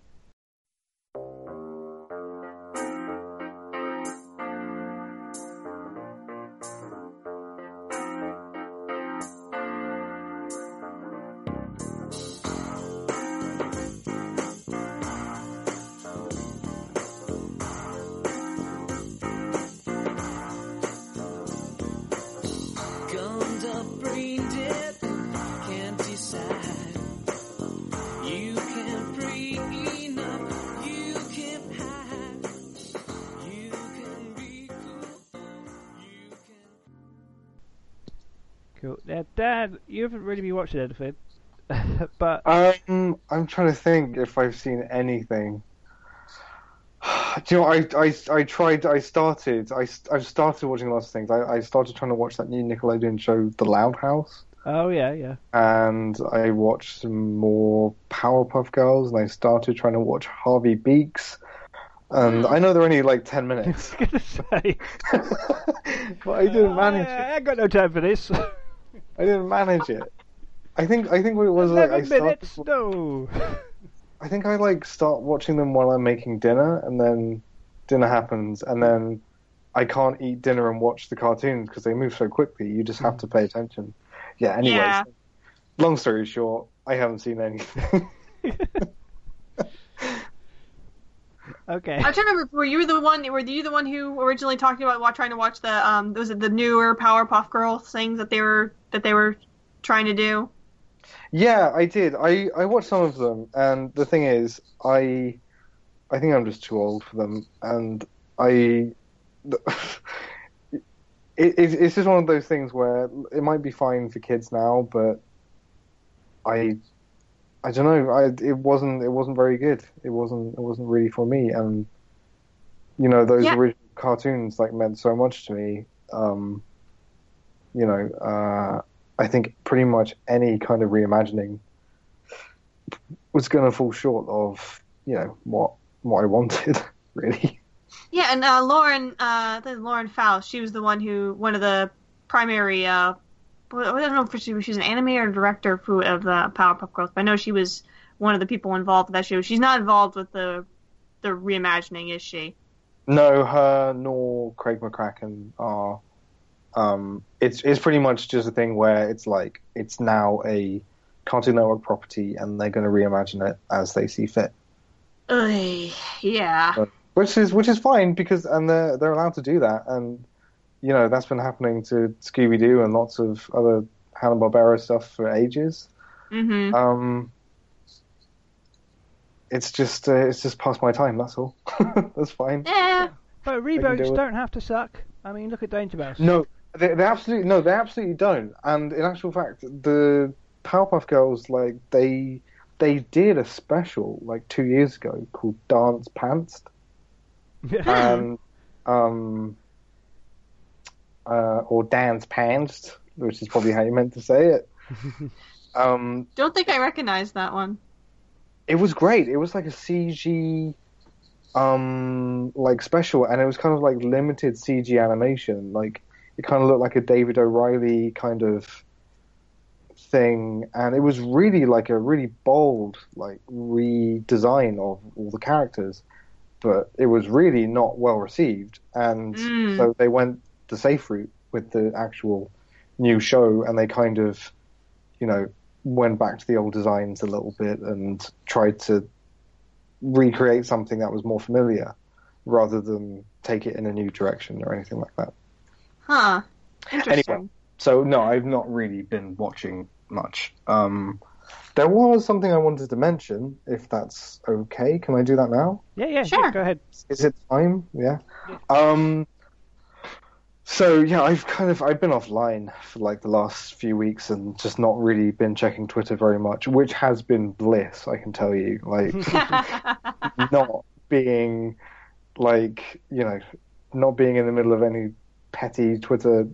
Really been watching anything. but Um, I'm trying to think if I've seen anything. Do you know, I, I, I tried, I started, I, I've started watching lots of things. I, I started trying to watch that new Nickelodeon show, The Loud House, oh yeah, yeah. and I watched some more Powerpuff Girls, and I started trying to watch Harvey Beaks. And I know they're only like 10 minutes. I was gonna say. but I didn't manage I, it. I got no time for this. I didn't manage it. I think, I think what it was like, I Eleven started, minutes. No. I think I like start watching them while I'm making dinner, and then dinner happens, and then I can't eat dinner and watch the cartoons because they move so quickly. You just have to pay attention. Yeah. Anyway, Yeah. long story short, I haven't seen anything. okay. I'm trying to remember. Were you the one? Were you the one who originally talked about wa- trying to watch the um? Was it the newer Powerpuff Girls things that they were that they were trying to do? Yeah, I did. I I watched some of them, and the thing is, I I think I'm just too old for them, and I. It, it, it's just one of those things where it might be fine for kids now, but I, I don't know. I it wasn't it wasn't very good. It wasn't it wasn't really for me. And you know those Yeah. original cartoons like meant so much to me. Um, you know, uh, I think pretty much any kind of reimagining was going to fall short of you know what what I wanted really. Yeah, and uh, Lauren, uh, the Lauren Faust, she was the one who one of the primary. Uh, I don't know if she, was an animator or director of, of the Powerpuff Girls, but I know she was one of the people involved with that show. She's not involved with the the reimagining, is she? No, her nor Craig McCracken are. Um, it's it's pretty much just a thing where it's like it's now a Cartoon Network property, and they're going to reimagine it as they see fit, Ugh, yeah. which is which is fine because and they're they're allowed to do that, and you know that's been happening to Scooby Doo and lots of other Hanna Barbera stuff for ages. hmm Um, it's just uh, it's just past my time. That's all. that's fine. Yeah. But do reboots it. don't have to suck. I mean, look at Danger Mouse. No, they, they absolutely no, they absolutely don't. And in actual fact, the Powerpuff Girls like they they did a special like two years ago called Dance Pants, and um, uh, or Dance Pants, which is probably how you meant to say it. Um, Don't think I recognize that one. it was great. It was like a CG um like special, and it was kind of like limited CG animation. Like it kind of looked like a David O'Reilly kind of thing, and it was really like a really bold like redesign of all the characters, but it was really not well received, and Mm. so they went the safe route with the actual new show, and they kind of, you know, went back to the old designs a little bit and tried to recreate something that was more familiar, rather than take it in a new direction or anything like that. Huh. Interesting. Anyway. So no, I've not really been watching much. Um, there was something I wanted to mention, if that's okay. Can I do that now? Yeah, yeah, Sure. yeah, go ahead. Is it time? Yeah. Um. So yeah, I've kind of I've been offline for like the last few weeks and just not really been checking Twitter very much, which has been bliss. I can tell you, like not being like you know not being in the middle of any petty Twitter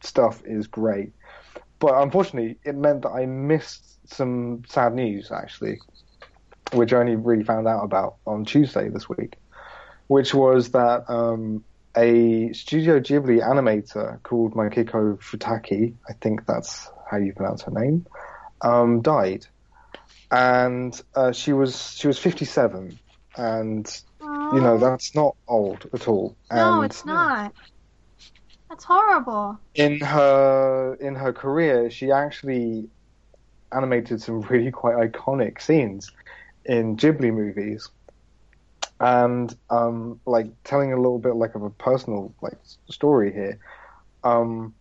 stuff is great. But unfortunately, it meant that I missed some sad news actually, which I only really found out about on Tuesday this week, which was that um, a Studio Ghibli animator called Makiko Futaki, I think that's how you pronounce her name, um, died, and uh, she was she was 57, and you know that's not old at all. no, and it's not. That's horrible. in her in her career, she actually animated some really quite iconic scenes in Ghibli movies, and um, like telling a little bit like of a personal like story here. Um,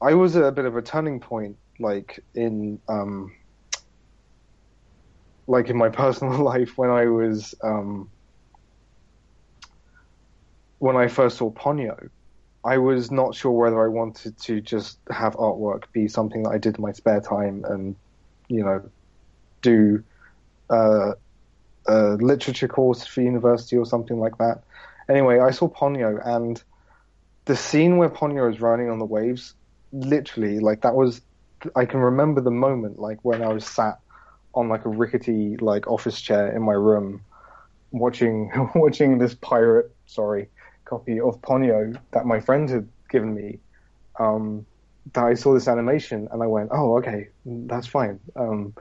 I was at a bit of a turning point, like in um, like in my personal life when I was um, when I first saw Ponyo. I was not sure whether I wanted to just have artwork be something that I did in my spare time and, you know, do uh, a literature course for university or something like that. Anyway, I saw Ponyo and the scene where Ponyo is running on the waves, literally, like that was, I can remember the moment, like when I was sat on like a rickety like office chair in my room, watching watching this pirate, sorry, copy of Ponyo that my friend had given me. Um, that I saw this animation and I went, oh, okay, that's fine. Um,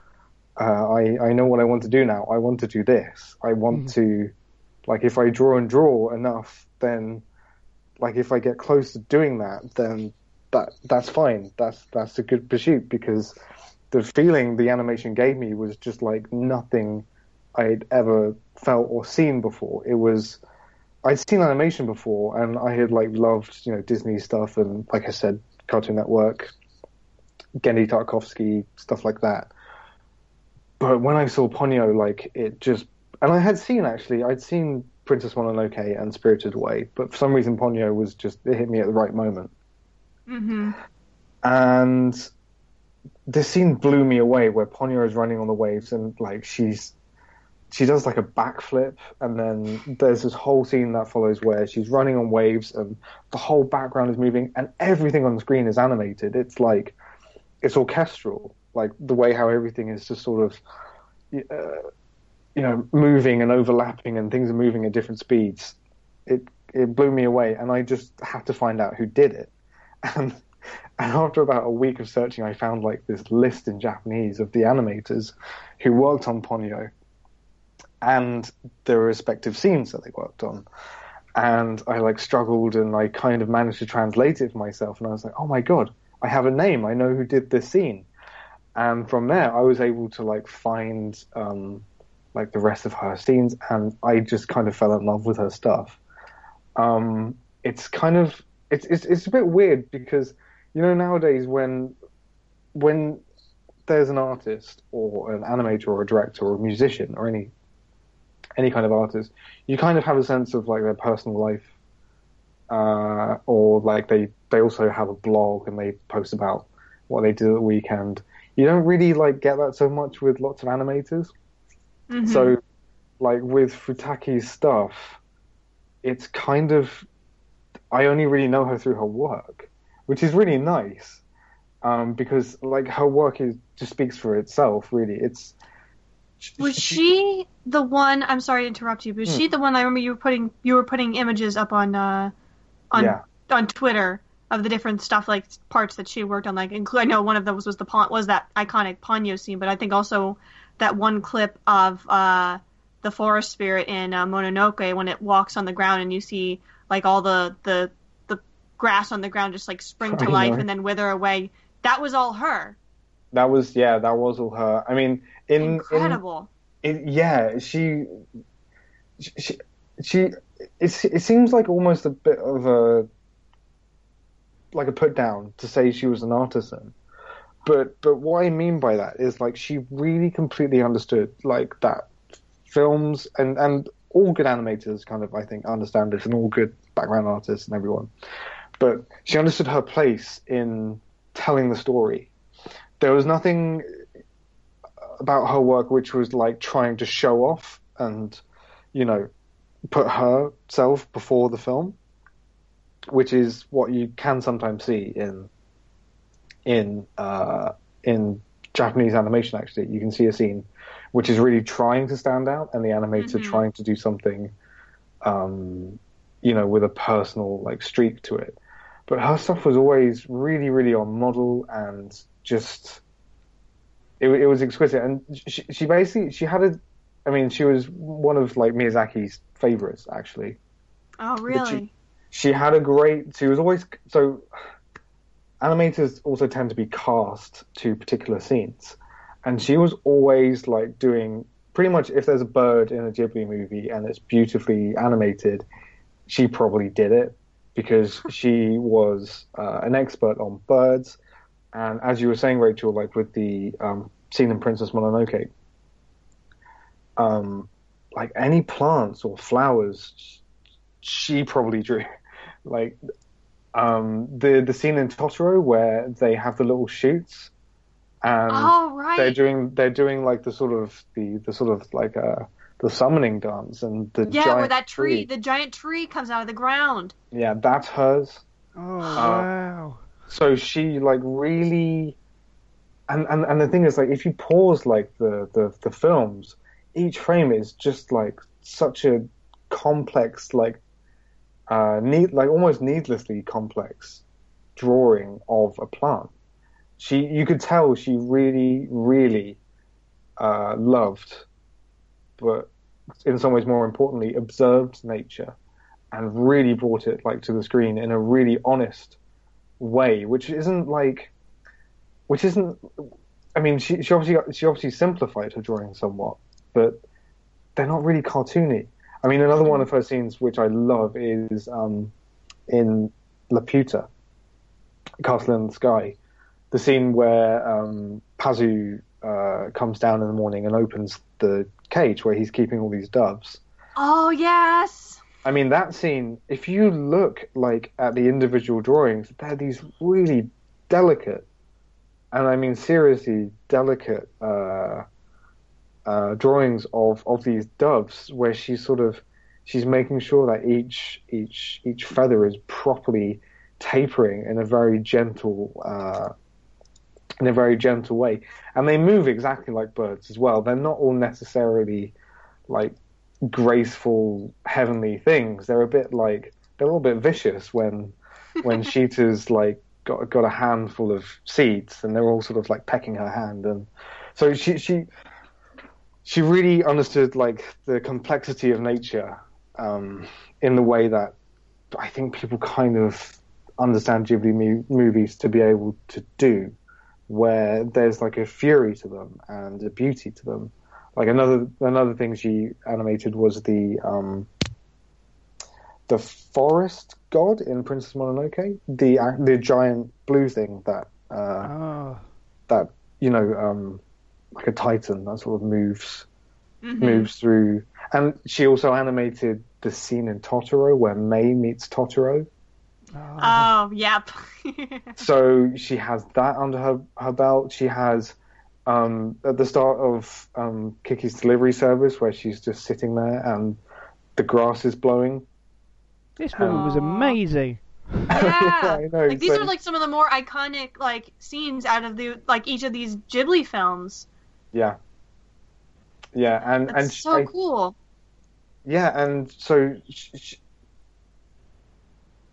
uh, I I know what I want to do now. I want to do this. I want to, like, if I draw and draw enough, then, like, if I get close to doing that, then that that's fine. That's that's a good pursuit because the feeling the animation gave me was just like nothing I'd ever felt or seen before. It was I'd seen animation before, and I had like loved you know Disney stuff, and like I said, Cartoon Network, Genndy Tartakovsky stuff like that. But when I saw Ponyo, like it just, and I had seen actually, I'd seen Princess Mononoke and Spirited Away, but for some reason Ponyo was just it hit me at the right moment Mm-hmm. and this scene blew me away where Ponyo is running on the waves and like she's she does like a backflip and then there's this whole scene that follows where she's running on waves and the whole background is moving and everything on the screen is animated. It's like it's orchestral like the way how everything is just sort of uh, you know moving and overlapping and things are moving at different speeds. It it blew me away and I just had to find out who did it. And and after about a week of searching, I found like this list in Japanese of the animators who worked on Ponyo and the respective scenes that they worked on. And I like struggled and I kind of managed to translate it for myself. And I was like, oh my God, I have a name. I know who did this scene. And from there, I was able to like find, um, like the rest of her scenes and I just kind of fell in love with her stuff. Um, it's kind of, it's, it's, it's a bit weird because, you know, nowadays when, when there's an artist or an animator or a director or a musician or any any kind of artist, you kind of have a sense of like their personal life, uh, or like they they also have a blog and they post about what they do at the weekend. You don't really like get that so much with lots of animators. Mm-hmm. So, like with Futaki's stuff, it's kind of I only really know her through her work, which is really nice, um, because like her work is just speaks for itself. Really, it's Was she the one? I'm sorry to interrupt you, but was Hmm. she the one? I remember you were putting you were putting images up on uh, on Yeah. on Twitter of the different stuff like parts that she worked on. Like, include I know one of those was the was that iconic Ponyo scene, but I think also that one clip of uh, the forest spirit in uh, Mononoke when it walks on the ground and you see like all the the the grass on the ground just like spring to life and then wither away. That was all her. That was yeah, that was all her. I mean, in in Incredible. it, yeah, she, she, she, it, it seems like almost a bit of a, like a put down to say she was an artisan. But, but what I mean by that is like she really completely understood like that films and, and all good animators kind of, I think, understand this and all good background artists and everyone. But she understood her place in telling the story. There was nothing about her work which was like trying to show off and you know put herself before the film which is what you can sometimes see in in uh in Japanese animation actually you can see a scene which is really trying to stand out and the animator Mhm. trying to do something um you know with a personal like streak to it but her stuff was always really really on model and just it, it was exquisite, and she, she basically she had a, I mean, she was one of like Miyazaki's favorites actually. Oh, really? She had a great. She was always so. Animators also tend to be cast to particular scenes, and she was always like doing pretty much if there's a bird in a Ghibli movie and it's beautifully animated, she probably did it because she was uh, an expert on birds. And as you were saying, Rachel, like with the um, scene in Princess Mononoke, um, like any plants or flowers, she probably drew. Like um, the the scene in Totoro where they have the little shoots, and oh, right. they're doing they're doing like the sort of the the sort of like uh the summoning dance and the yeah, giant where that tree, the giant tree comes out of the ground. yeah that's hers Oh wow. So she like really and, and and the thing is like if you pause like the the, the films each frame is just like such a complex like uh need like almost needlessly complex drawing of a plant. She you could tell she really really uh loved but in some ways more importantly observed nature and really brought it like to the screen in a really honest way, which isn't like, which isn't. I mean, she she obviously she obviously simplified her drawing somewhat, but they're not really cartoony. I mean, another one of her scenes which I love is um, in Laputa, Castle in the Sky, the scene where um, Pazu uh, comes down in the morning and opens the cage where he's keeping all these doves. Oh, yes. I mean, that scene, if you look like at the individual drawings, they're these really delicate, and I mean seriously delicate uh, uh, drawings of, of these doves, where she's sort of she's making sure that each each each feather is properly tapering in a very gentle uh, in a very gentle way, and they move exactly like birds as well. They're not all necessarily like graceful heavenly things. They're a bit like they're a little bit vicious when when Sheeta's like got got a handful of seeds and they're all sort of like pecking her hand and so she she she really understood like the complexity of nature um, in the way that I think people kind of understand Ghibli mu- movies to be able to do, where there's like a fury to them and a beauty to them. Like another another thing she animated was the um, the forest god in Princess Mononoke, the uh, the giant blue thing that uh, Oh. that you know um, like a titan that sort of moves Mhm. moves through. And she also animated the scene in Totoro where May meets Totoro. Oh. Oh, yep. So she has that under her, her belt. She has um, at the start of um, Kiki's delivery service where she's just sitting there and the grass is blowing. this woman was amazing. yeah. I know. Like these so- are like some of the more iconic like scenes out of the like each of these Ghibli films. Yeah. yeah, and That's and so I- cool. Yeah, and so sh- sh-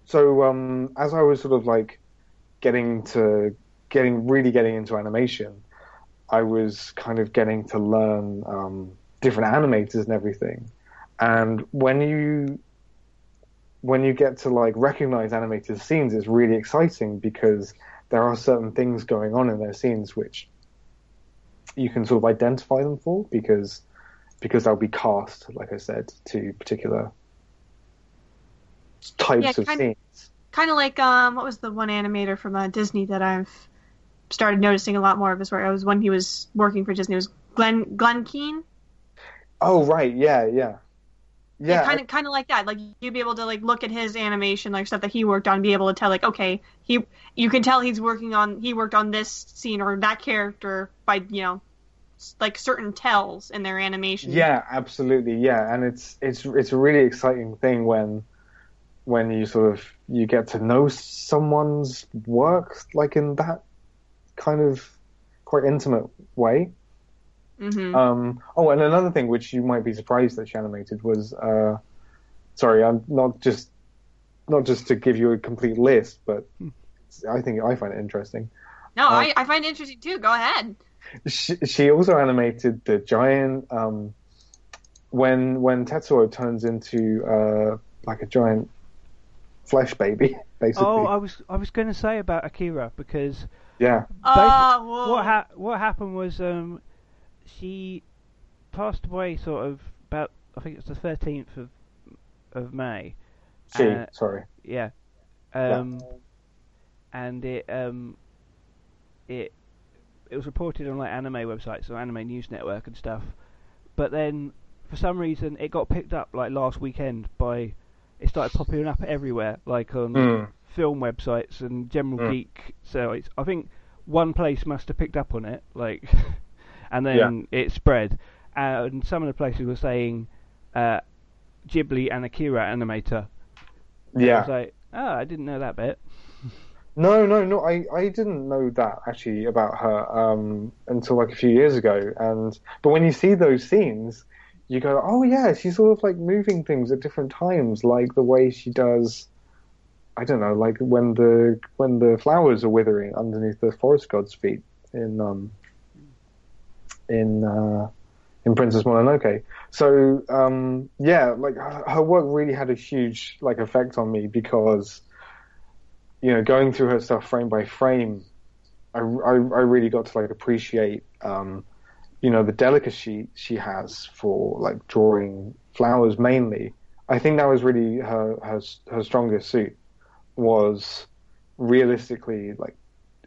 so um as I was sort of like getting to getting really getting into animation, I was kind of getting to learn um different animators and everything. And when you when you get to like recognize animators scenes, it's really exciting because there are certain things going on in their scenes which you can sort of identify them for because because they'll be cast, like I said, to particular types Yeah, of kind- scenes. Kind of like um, what was the one animator from uh, Disney that I've started noticing a lot more of his work. It was when he was working for Disney. It was Glenn Glenn Keane. Oh right, yeah, yeah, yeah. kind of kind of like that. Like you'd be able to like look at his animation, like stuff that he worked on, be able to tell like okay, he you can tell he's working on he worked on this scene or that character by you know like certain tells in their animation. Yeah, absolutely. Yeah, and it's it's it's a really exciting thing when when you sort of you get to know someone's work like in that kind of quite intimate way. hmm Um, oh, and another thing which you might be surprised that she animated was, uh, sorry, I'm not just not just to give you a complete list, but I think I find it interesting. No, Uh, I, I find it interesting too. Go ahead. She, she also animated the giant um, when when Tetsuo turns into uh, like a giant flesh baby, basically. Oh, I was I was going to say about Akira because yeah, Oh, whoa. what ha- what happened was um she passed away sort of about I think it's the thirteenth of of May. she. Uh, sorry. Yeah. Um, and it um, it it was reported on like anime websites or Anime News Network and stuff. But then for some reason it got picked up like last weekend by it started popping up everywhere, like on Mm. Film websites and general Mm. geek sites. I think one place must have picked up on it, like, and then it spread. And some of the places were saying uh, Ghibli and Akira animator. I Yeah. was like, oh, I didn't know that bit. No, no, no. I, I didn't know that actually about her um, until like a few years ago. And but when you see those scenes, you go, oh yeah, she's sort of like moving things at different times, like the way she does. I don't know, like when the when the flowers are withering underneath the forest god's feet in um in uh, in Princess Mononoke. So um, yeah, like her, work really had a huge like effect on me because you know, going through her stuff frame by frame, I, I, I really got to like appreciate, um, you know, the delicacy she has for like drawing flowers mainly. I think that was really her, her, her strongest suit was realistically like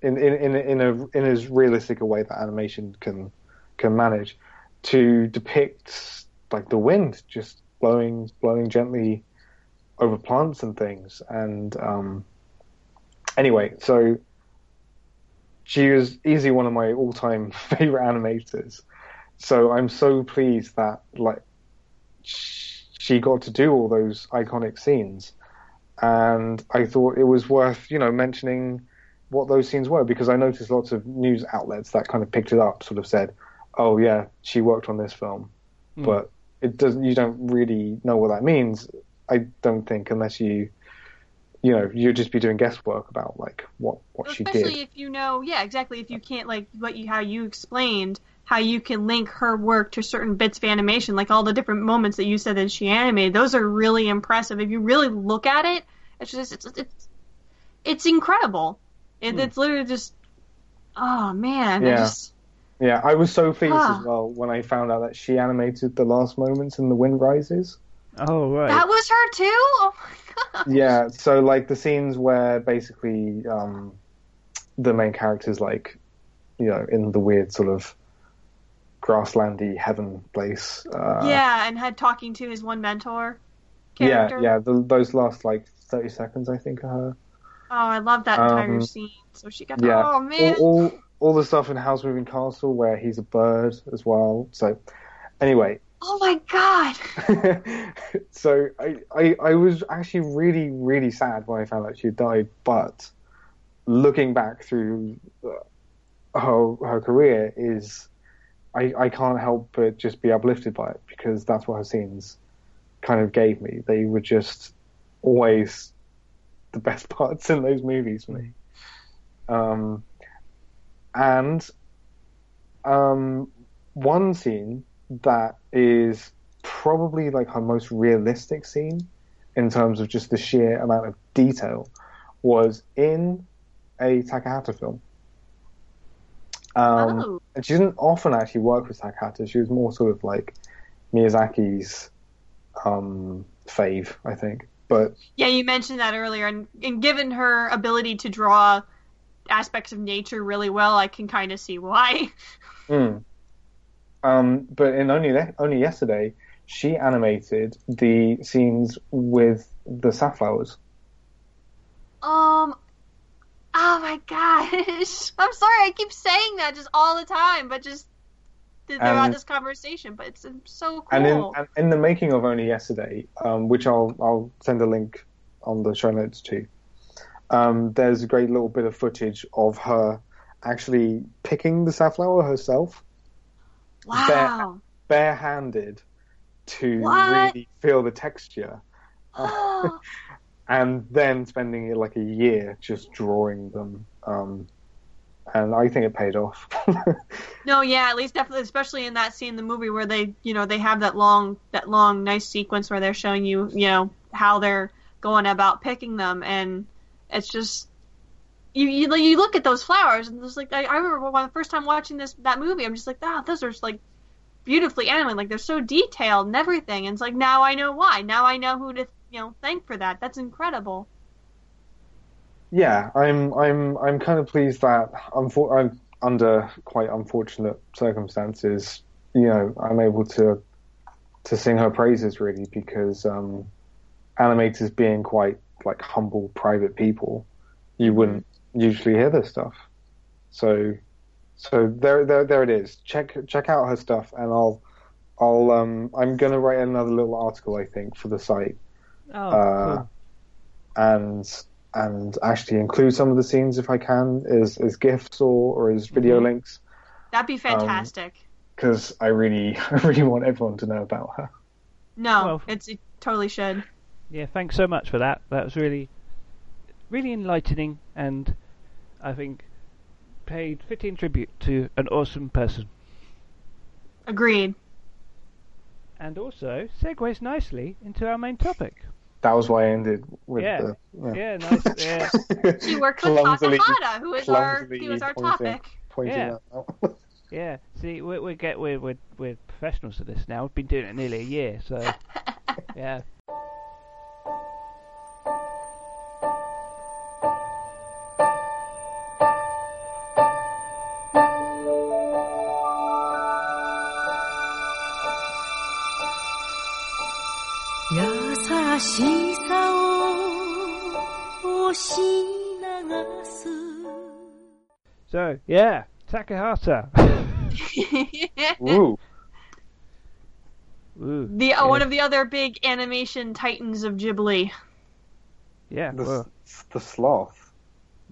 in, in, in, in a, in as realistic a way that animation can, can manage to depict like the wind just blowing, blowing gently over plants and things. And, um, anyway, so she was easily one of my all-time favorite animators. So I'm so pleased that like she got to do all those iconic scenes, and I thought it was worth you know mentioning what those scenes were because I noticed lots of news outlets that kind of picked it up, sort of said, "Oh yeah, she worked on this film," Hmm. but it doesn't. You don't really know what that means. I don't think unless you you know, you'd just be doing guesswork about like what what she did. Especially if you know, yeah, exactly. If you can't like what you how you explained how you can link her work to certain bits of animation, like all the different moments that you said that she animated. Those are really impressive. If you really look at it, it's just it's it's it's incredible. It, Hmm. It's literally just oh man, I Yeah. just Yeah, I was so pleased Ah. as well when I found out that she animated the last moments in The Wind Rises. Oh right. that was her too. Oh my god. Yeah, so like the scenes where basically um, the main character's like, you know, in the weird sort of grasslandy heaven place. Uh, yeah, and had talking to his one mentor yeah, character. yeah. The, those last like thirty seconds, I think, are her. Oh, I love that entire Um, scene. So she got Yeah, oh man. all, all all the stuff in Howl's Moving Castle where he's a bird as well. So anyway, Oh my god. so I, I I was actually really really sad when I found out she had died, but looking back through uh, her her career is I, I can't help but just be uplifted by it because that's what her scenes kind of gave me. They were just always the best parts in those movies for me. Um, and um, one scene that is probably like her most realistic scene in terms of just the sheer amount of detail was in a Takahata film. Um, oh, and she didn't often actually work with Takahata. She was more sort of like Miyazaki's um, fave, I think. But yeah, you mentioned that earlier, and, and given her ability to draw aspects of nature really well, I can kind of see why. Mm. Um, but in only only yesterday, she animated the scenes with the safflowers. Um. Oh my gosh! I'm sorry, I keep saying that just all the time, but just throughout And- this conversation. But it's so cool. And in and in the making of only yesterday, um, which I'll I'll send a link on the show notes to. Um, there's a great little bit of footage of her actually picking the safflower herself, wow. barehanded, to What? really feel the texture. Oh, and then spending like a year just drawing them. Um, and I think it paid off. no, yeah, at least definitely, especially in that scene in the movie where they, you know, they have that long, that long, nice sequence where they're showing you, you know, how they're going about picking them, and it's just. You, you you look at those flowers and it's like I, I remember when the first time watching this that movie I'm just like wow those are just like beautifully animated like they're so detailed and everything and it's like now I know why now I know who to you know thank for that that's incredible yeah, I'm I'm I'm kind of pleased that I'm under quite unfortunate circumstances. You know, I'm able to to sing her praises really because um, animators being quite like humble private people, you wouldn't usually hear this stuff. So so there there there it is. Check check out her stuff and I'll I'll um I'm gonna write another little article I think for the site Oh, uh, cool. and and actually include some of the scenes if I can as as gifs or, or as video Mhm. links that'd be fantastic because I really I really want everyone to know about her. no Well- it's it totally should Yeah, thanks so much for that. That was really, really enlightening, and I think paid fitting tribute to an awesome person. agreed And also segues nicely into our main topic. That was why I ended with Yeah. the yeah. Yeah, nice. Yeah, she worked with Clumsily- Takahata who is our clumsily who is our pointing. topic pointing Yeah. out. yeah. See, we we get we're we're we're professionals at this now. We've been doing it nearly a year, so yeah. しさを押し流す So yeah, Takahata. Woo. Ooh, the uh, one of the other big animation titans of Ghibli yeah. The, Well, the sloth.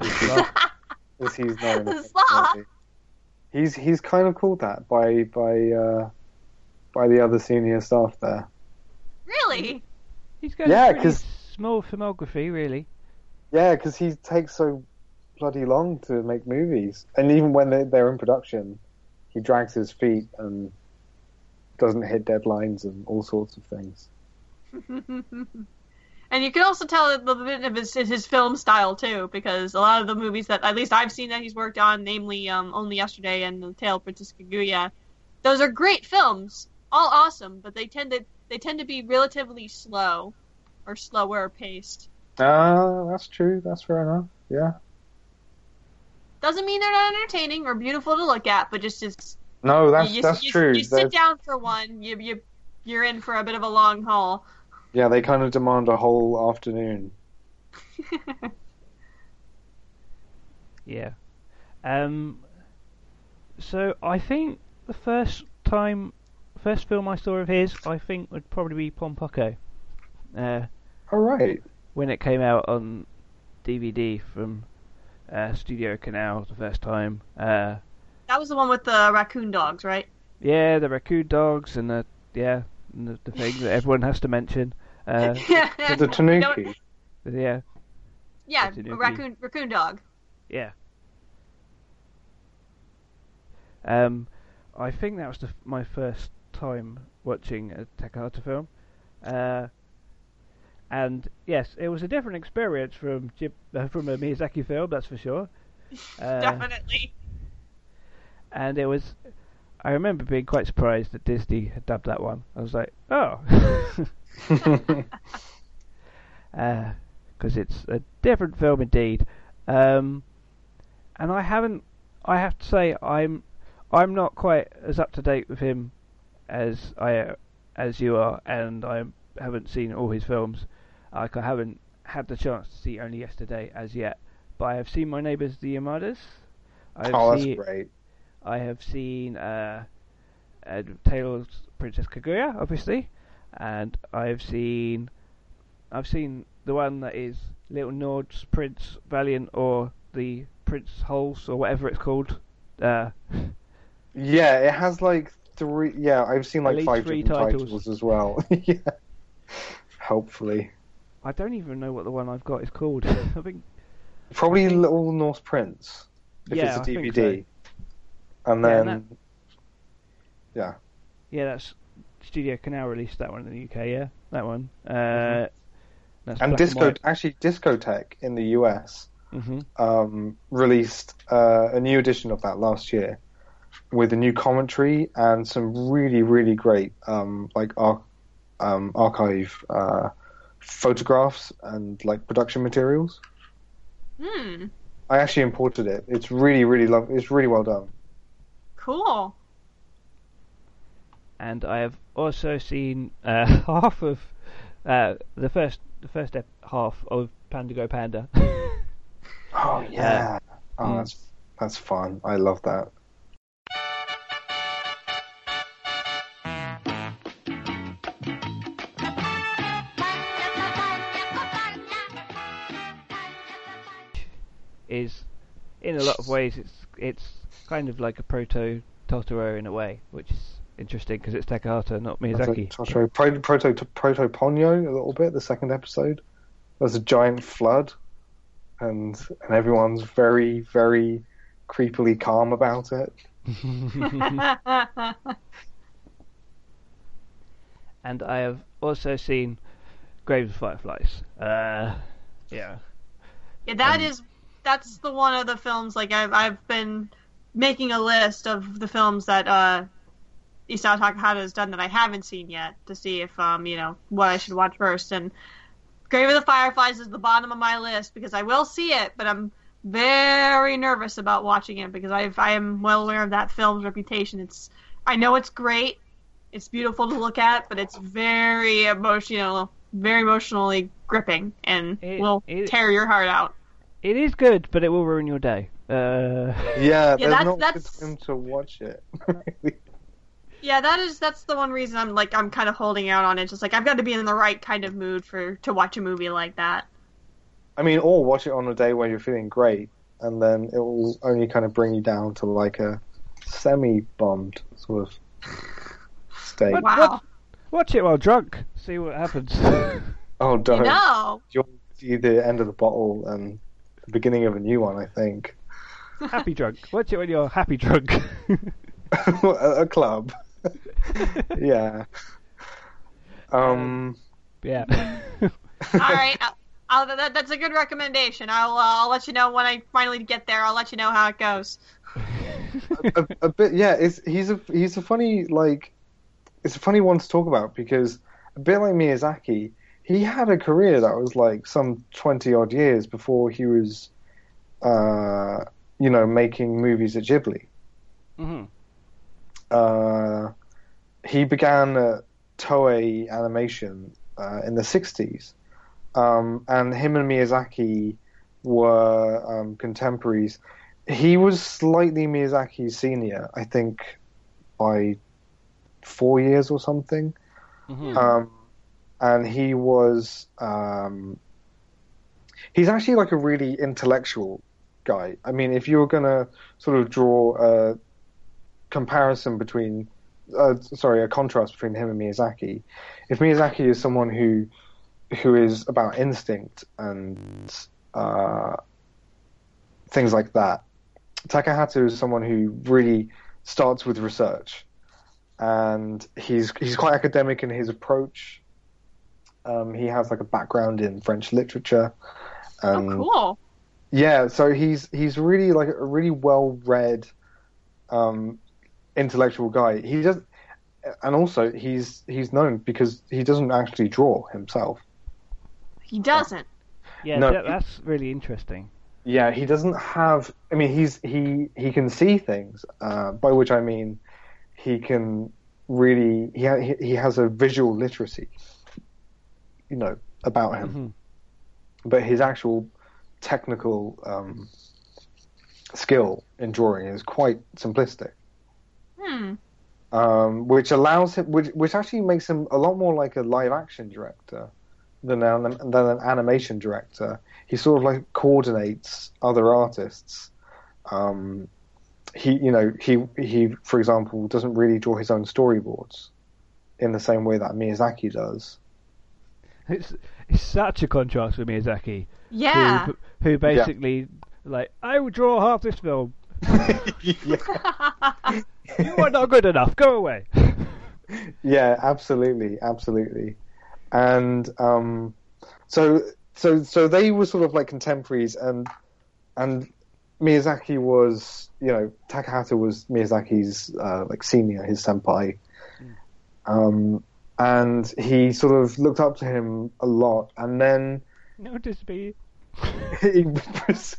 As he's known. The sloth? He's he's kind of called that by by uh, by the other senior staff there. really He's got Yeah, a pretty 'cause- small filmography, really. Yeah, because he takes so bloody long to make movies, and even when they, they're in production, he drags his feet and doesn't hit deadlines and all sorts of things. and you can also tell a little bit of his, his film style too, because a lot of the movies that at least I've seen that he's worked on, namely um, Only Yesterday and The Tale of Princess Kaguya, those are great films, all awesome, but they tend to they tend to be relatively slow or slower paced. Ah, that's true. That's fair enough. Yeah. Doesn't mean they're not entertaining or beautiful to look at, but just it's No, that's you, that's you, true. You sit down for one, you you you're in for a bit of a long haul. Yeah, they kind of demand a whole afternoon. Yeah. Um. So I think the first time, first film I saw of his, I think would probably be Pompoko. Uh, All right. when it came out on DVD from uh, Studio Canal the first time. Uh, That was the one with the raccoon dogs, right? Yeah, the raccoon dogs and the yeah, and the, the thing that everyone has to mention. Uh, The You know- Tanuki. yeah, yeah, That's a a raccoon raccoon dog. yeah. Um, I think that was the, my first time watching a Takahata film. Uh, and yes, it was a different experience from Jib, uh, from a Miyazaki film, that's for sure. Uh, Definitely. and it was I remember being quite surprised that Disney had dubbed that one. I was like, oh, because it's a different film indeed. Um, and I haven't. I have to say, I'm I'm not quite as up to date with him as I as you are, and I haven't seen all his films. Like I haven't had the chance to see only yesterday as yet, but I have seen My Neighbours the Yamadas. I've oh, that's seen, great. I have seen uh, uh, Tales Princess Kaguya, obviously, and I've seen I've seen the one that is Little Norse Prince Valiant or the Prince Hols or whatever it's called. Uh, Yeah, it has like three. Yeah, I've seen like five three different titles. titles. as well. yeah. Hopefully, I don't even know what the one I've got is called. I think probably I think- Little Norse Prince if Yeah, it's a DVD. And Yeah, then yeah, yeah, that's Studio Canal released that one in the UK. Yeah, that one. Uh, Mhm. that's and black Disco white. actually Discotek in the US Mhm. um, released uh, a new edition of that last year with a new commentary and some really really great um, like ar- um, archive uh, photographs and like production materials. Hmm. I actually imported it. It's really really love. It's really well done. Cool. and I have also seen uh, half of uh, the first the first ep- half of Panda Go Panda. Oh yeah. oh, mm. that's that's fun. I love that. In a lot of ways it's it's kind of like a proto Totoro in a way, which is interesting because it's Takahata, not Miyazaki. Proto, proto, proto, proto Ponyo a little bit. The second episode, there's a giant flood, and and everyone's very very creepily calm about it. and I have also seen Graves of Fireflies. Uh, yeah. Yeah, that Um, is that's the one of the films like I've I've been making a list of the films that uh Isao Takahata has done that I haven't seen yet to see if um you know what I should watch first. And Grave of the Fireflies is the bottom of my list because I will see it but I'm very nervous about watching it because I've I am well aware of that film's reputation. It's I know it's great. It's beautiful to look at but it's very emotional very emotionally gripping and It- will it- tear your heart out It is good, but it will ruin your day. Uh, Yeah, there's that's- not that's- good time to watch it. Yeah, that is that's the one reason I'm like I'm kind of holding out on it. Just like I've got to be in the right kind of mood for to watch a movie like that. I mean, or watch it on a day where you're feeling great, and then it will only kind of bring you down to like a semi-bombed sort of state. Wow. watch it while drunk. See what happens. Oh, don't! know. You'll see the end of the bottle and the beginning of a new one. I think happy drunk. Watch it when you're happy drunk. a a club. yeah. Um. yeah. All right. I'll, I'll, that, that's a good recommendation. I'll uh, I'll let you know when I finally get there. I'll let you know how it goes. a, a bit yeah it's he's a he's a funny like it's a funny one to talk about because a bit like Miyazaki he had a career that was like some 20 odd years before he was uh you know making movies at Ghibli. Hmm uh he began at Toei Animation uh, in the 60s um and him and Miyazaki were um, contemporaries. He was slightly Miyazaki's senior, I think, by four years or something. hmm Um, and he was, um, he's actually like a really intellectual guy. I mean, if you were going to sort of draw a comparison between uh, sorry, a contrast between him and Miyazaki. If Miyazaki is someone who who is about instinct and uh, things like that, Takahata is someone who really starts with research, and he's he's quite academic in his approach. Um, he has like a background in French literature. And, oh, cool. Yeah, so he's he's really like a really well read, um, intellectual guy. He does, and also he's he's known because he doesn't actually draw himself. He doesn't. Yeah, No, that, it- that's really interesting. Yeah, he doesn't have. I mean, he's he he can see things. Uh, by which I mean, he can really he ha- he, he has a visual literacy. You know about him, Mhm. but his actual technical um, skill in drawing is quite simplistic. Hmm. um, which allows him, which which actually makes him a lot more like a live action director than an than an animation director. He sort of like coordinates other artists. Um, he, you know, he he, for example, doesn't really draw his own storyboards in the same way that Miyazaki does. It's it's such a contrast with Miyazaki, Yeah. who who basically like I will draw half this film. You are not good enough. Go away. Yeah, absolutely, absolutely. And um, so so so they were sort of like contemporaries, and and Miyazaki was you know Takahata was Miyazaki's uh, like senior, his senpai, um, and he sort of looked up to him a lot, and then Notice me. he,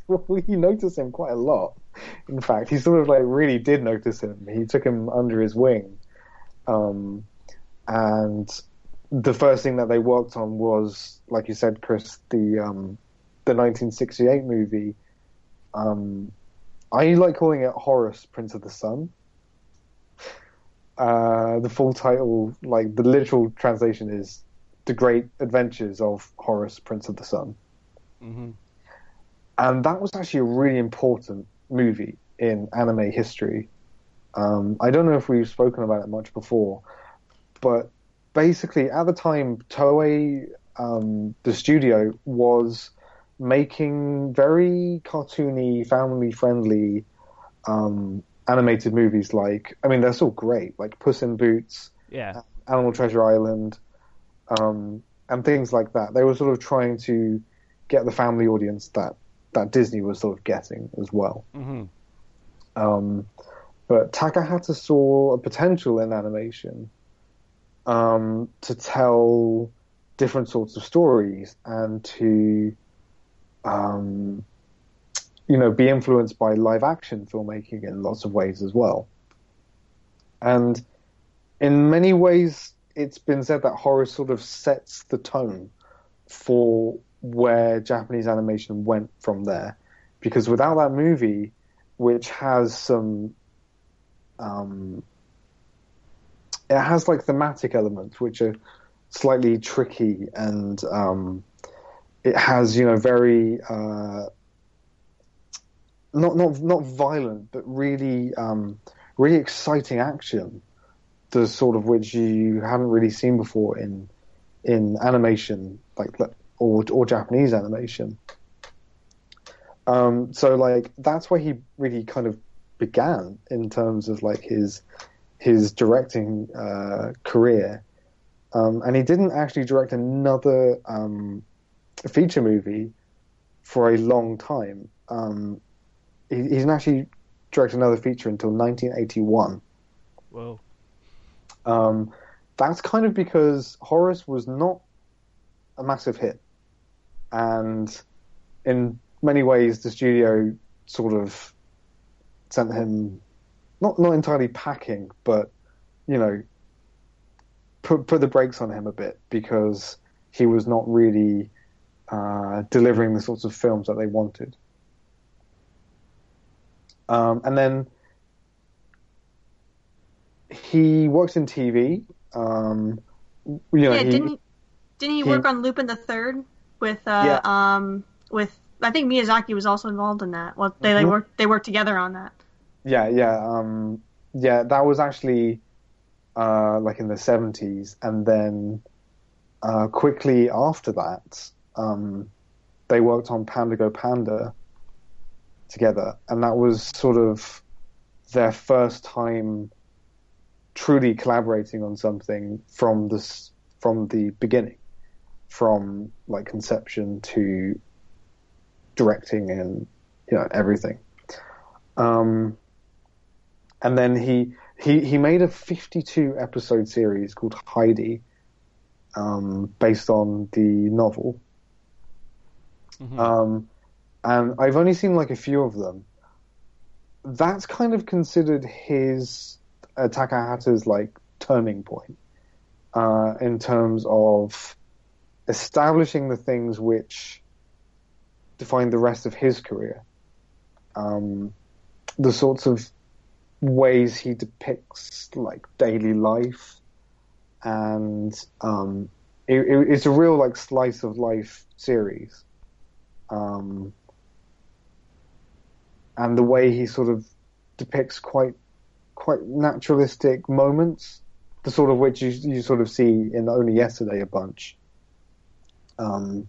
well, he noticed him quite a lot. In fact, he sort of like really did notice him. He took him under his wing, um, and the first thing that they worked on was, like you said, Chris, the um, the 1968 movie. Um, I like calling it Horus, Prince of the Sun. Uh, the full title, like the literal translation, is "The Great Adventures of Horus, Prince of the Sun." hmm and that was actually a really important movie in anime history. Um, I don't know if we've spoken about it much before, but basically at the time, Toei, um, the studio, was making very cartoony, family-friendly um, animated movies. Like, I mean, they're still great, like Puss in Boots, Yeah. Animal Treasure Island, um, and things like that. They were sort of trying to get the family audience that that Disney was sort of getting as well. hmm Um, but Takahata saw a potential in animation um, to tell different sorts of stories and to, um, you know, be influenced by live action filmmaking in lots of ways as well. And in many ways, it's been said that Horus sort of sets the tone for where Japanese animation went from there. Because without that movie, which has some, um, it has like thematic elements which are slightly tricky and um, it has you know very uh, not not not violent but really um, really exciting action, the sort of which you haven't really seen before in in animation like or or Japanese animation. Um, so like that's where he really kind of began in terms of like his his directing uh, career, um, and he didn't actually direct another um, feature movie for a long time. Um, he, he didn't actually direct another feature until 1981. Well, Um, that's kind of because Horus was not a massive hit, and in many ways, the studio sort of sent him not not entirely packing, but you know, put put the brakes on him a bit because he was not really uh, delivering the sorts of films that they wanted. Um, and then he works in TV. Um, you know, yeah, he, didn't he, didn't he, he- work on Lupin the Third with uh um with I think Miyazaki was also involved in that. Well, they they Mhm. worked they worked together on that. Yeah, yeah, um, yeah. That was actually uh, like in the 70s, and then uh, quickly after that, um, they worked on Panda Go Panda together, and that was sort of their first time truly collaborating on something from this from the beginning, from like conception to directing and you know everything. Um, and then he he he made a 52 episode series called Heidi, um, based on the novel. Mhm. Um, and I've only seen like a few of them. That's kind of considered his uh, Takahata's like turning point uh, in terms of establishing the things which define the rest of his career. Um, the sorts of ways he depicts like daily life, and um, it, it's a real like slice of life series. Um, and the way he sort of depicts quite quite naturalistic moments, the sort of which you you sort of see in Only Yesterday a bunch. Um,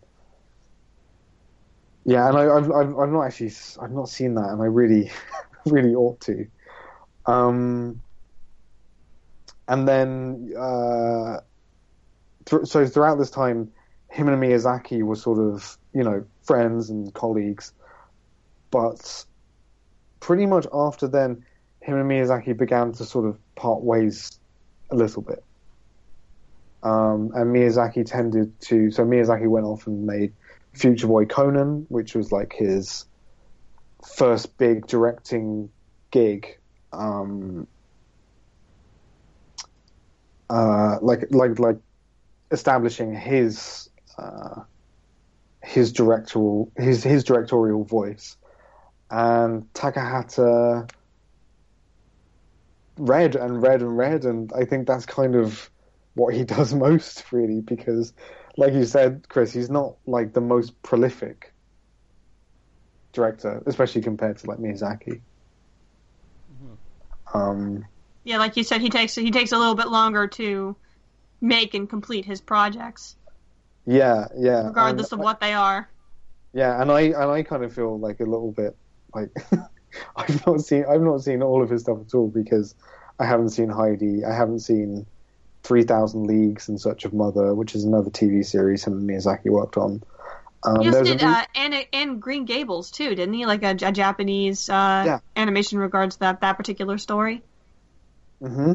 yeah, and I, I've, I've I've not actually I've not seen that, and I really really ought to. Um, and then uh, th- so throughout this time, him and Miyazaki were sort of you know friends and colleagues, but pretty much after then, him and Miyazaki began to sort of part ways a little bit. Um, and Miyazaki tended to, so Miyazaki went off and made Future Boy Conan, which was like his first big directing gig. Um, uh, like, like, like establishing his, uh, his directorial, his, his directorial voice and Takahata read and read and read, and I think that's kind of what he does most, really, because, like you said, Chris, he's not like the most prolific director, especially compared to like Miyazaki. Um, Yeah, like you said, he takes he takes a little bit longer to make and complete his projects, yeah, yeah. regardless and of what they are. Yeah, and I and I kind of feel like a little bit like I've not seen I've not seen all of his stuff at all because I haven't seen Heidi, I haven't seen Three Thousand Leagues and Search of Mother, which is another TV series him and Miyazaki worked on. Um, He also there's a did uh, and and Green Gables too, didn't he? Like a, a Japanese uh, Yeah. animation in regards that that particular story. hmm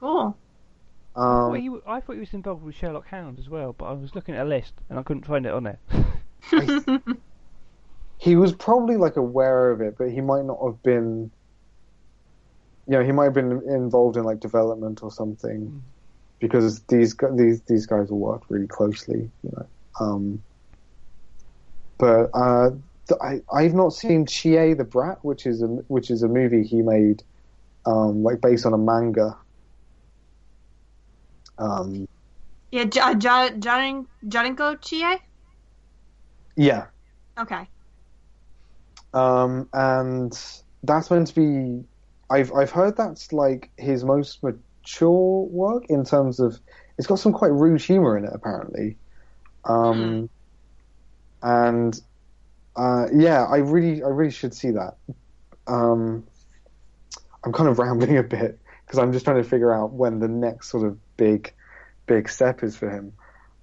Cool. Well, um, he, w- I thought he was involved with Sherlock Holmes as well, but I was looking at a list and I couldn't find it on there. he was probably like aware of it, but he might not have been. You know, he might have been involved in like development or something, because these these these guys will work really closely. You know, um, but uh, th- I I've not seen Chie the Brat, which is a which is a movie he made, um, like based on a manga. Um, Yeah, J- J- Jarin- Jarinko Chie. yeah, Okay. Um, and that's meant to be. I've I've heard that's like his most mature work in terms of it's got some quite rude humor in it apparently. Um, and uh, yeah, I really I really should see that. Um, I'm kind of rambling a bit because I'm just trying to figure out when the next sort of big big step is for him.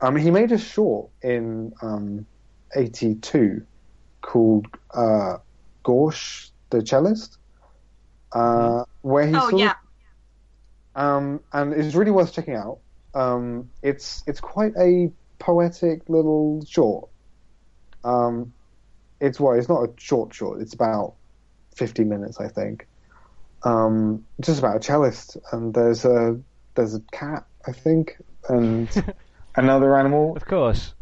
Um, he made a short in um, '82 called uh, Gauche the cellist, uh, where he Oh sort yeah. of, um, and it's really worth checking out. Um, it's it's quite a poetic little short. Um, it's what it's not a short short. It's about fifty minutes, I think. Um, just about a cellist, and there's a there's a cat, I think, and another animal, of course.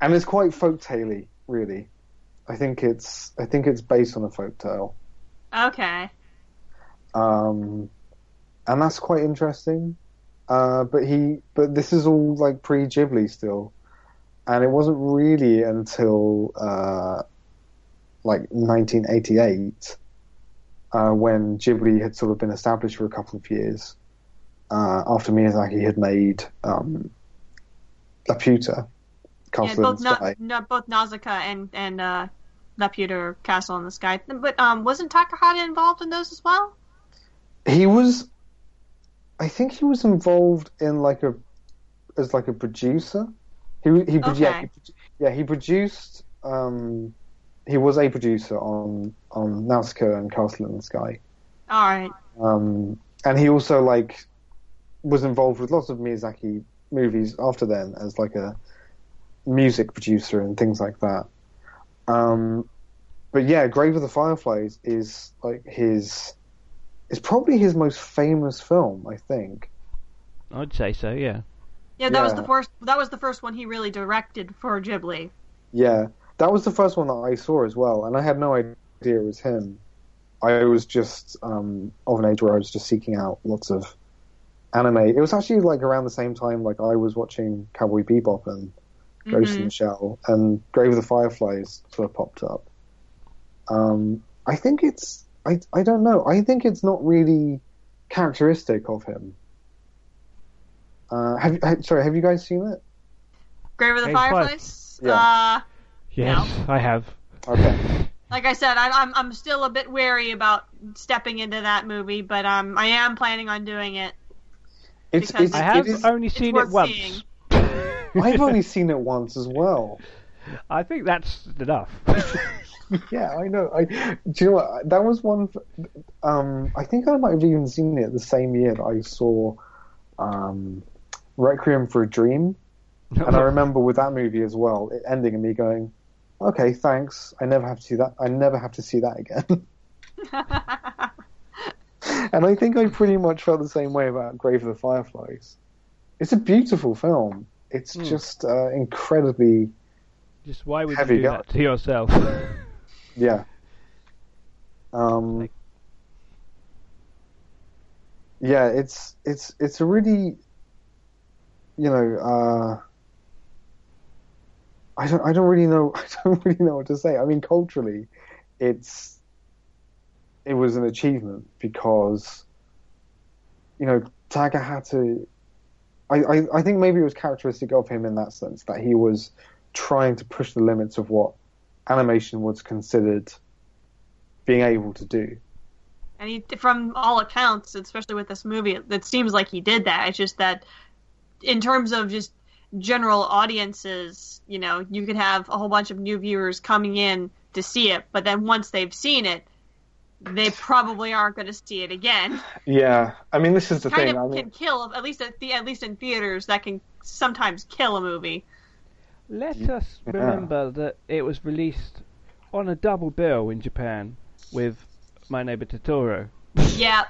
and it's quite folktale really. I think it's I think it's based on a folk tale, Okay. um, and that's quite interesting. Uh, but he but this is all like pre Ghibli still, and it wasn't really until uh, like 1988 uh, when Ghibli had sort of been established for a couple of years uh, after Miyazaki had made um, Laputa, Yeah, both Na- both Nausicaa and and uh, Laputa Castle in the Sky. But um, wasn't Takahata involved in those as well? He was, I think he was involved in like a, as like a producer. He he pro- yeah, he, yeah he produced. Um, he was a producer on on Nausicaa and Castle in the Sky. All right. Um, and he also like was involved with lots of Miyazaki movies after then as like a music producer and things like that. Um, but yeah, Grave of the Fireflies is like his. It's probably his most famous film, I think. I'd say so. Yeah. Yeah, that was the first. That was the first one he really directed for Ghibli. Yeah, that was the first one that I saw as well, and I had no idea it was him. I was just um, of an age where I was just seeking out lots of anime. It was actually like around the same time like I was watching Cowboy Bebop and Ghost in Mhm. the Shell, and Grave of the Fireflies sort of popped up. Um, I think it's I I don't know. I think it's not really characteristic of him. Uh, have, have sorry, have you guys seen it? Grave of the Grave of the Fire- Fireflies. Yeah. Uh, Yes, I have. Okay. like I said, I, I'm I'm still a bit wary about stepping into that movie, but um, I am planning on doing it. It's, it's I have it is- only seen it once. seeing. I've only seen it once as well. I think that's enough. Yeah, I know. I do you know what? That was one. Um, I think I might have even seen it the same year that I saw um, Requiem for a Dream, and I remember with that movie as well, it ending and me going, "Okay, thanks. I never have to see that. I never have to see that again." and I think I pretty much felt the same way about Grave of the Fireflies. It's a beautiful film. It's Hmm. just uh, incredibly, Just why would you do that to yourself? yeah. Um, Like- yeah, it's it's it's a really, you know, uh, I don't I don't really know I don't really know what to say. I mean, culturally, it's it was an achievement because, you know, Takahata. I, I, I think maybe it was characteristic of him in that sense that he was trying to push the limits of what animation was considered being able to do. And he, from all accounts, especially with this movie, it seems like he did that. It's just that, in terms of just general audiences, you know, you could have a whole bunch of new viewers coming in to see it, but then once they've seen it, they probably aren't going to see it again. Yeah, I mean, this is the kind thing. I of mean, can kill, at least at the at least in theaters, that can sometimes kill a movie. Let us Yeah. remember that it was released on a double bill in Japan with My Neighbor Totoro. Yeah,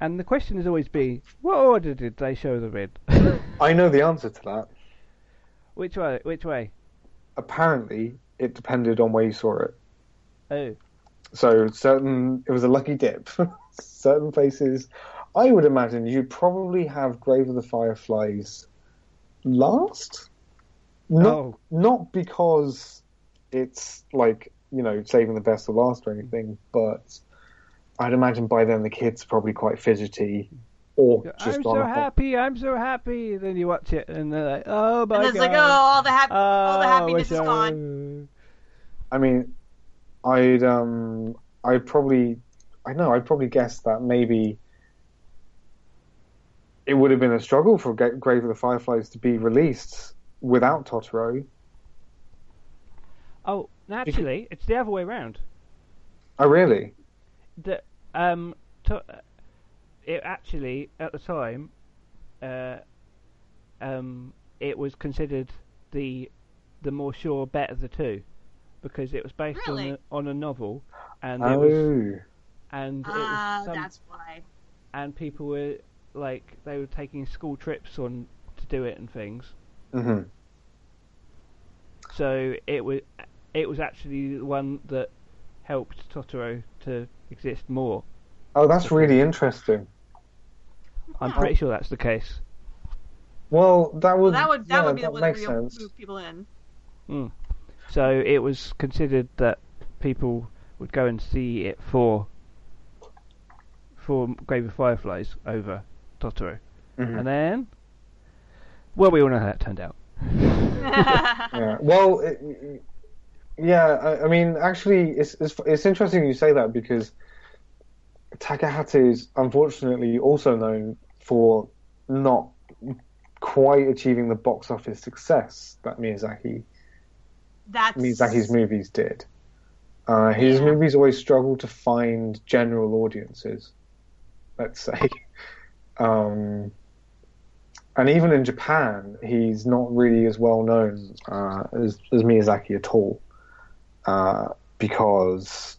And the question has always been, what order did they show them in? I know the answer to that. which way? Which way? Apparently, it depended on where you saw it. Oh, So certain, it was a lucky dip. certain places, I would imagine you'd probably have Grave of the Fireflies last. Not Oh. not because it's like you know saving the best for last or anything, but I'd imagine by then the kids are probably quite fidgety or just I'm so a happy, I'm so happy. Then you watch it and they're like, oh my and it's god. like, oh, all the hap- all the Oh, happiness is gone. I mean, I'd um, I'd probably, I know, I'd probably guess that maybe it would have been a struggle for Grave of the Fireflies to be released without Totoro. Oh, naturally, it's the other way around. Oh, really? The um, to, it actually at the time, uh, um, it was considered the the more sure bet of the two because it was based Really? on a, on a novel and it was Oh, and it Ah, was some, that's why. and people were like they were taking school trips on to do it and things. hmm So it was it was actually the one that helped Totoro to exist more. oh, that's really interesting. I'm Yeah. pretty sure that's the case. Well, that would Well, that would that yeah, would be the one that makes would sense. move people in. So it was considered that people would go and see it for before Grave of Fireflies over Totoro, Mhm. and then, well, we all know how that turned out. Yeah. Well, it, yeah. I, I mean, actually, it's, it's it's interesting you say that because Takahata is unfortunately also known for not quite achieving the box office success that Miyazaki That's Miyazaki's movies did. Uh, his Yeah. movies always struggle to find general audiences, let's say. Um, and even in Japan, he's not really as well known uh, as, as Miyazaki at all. Uh, because,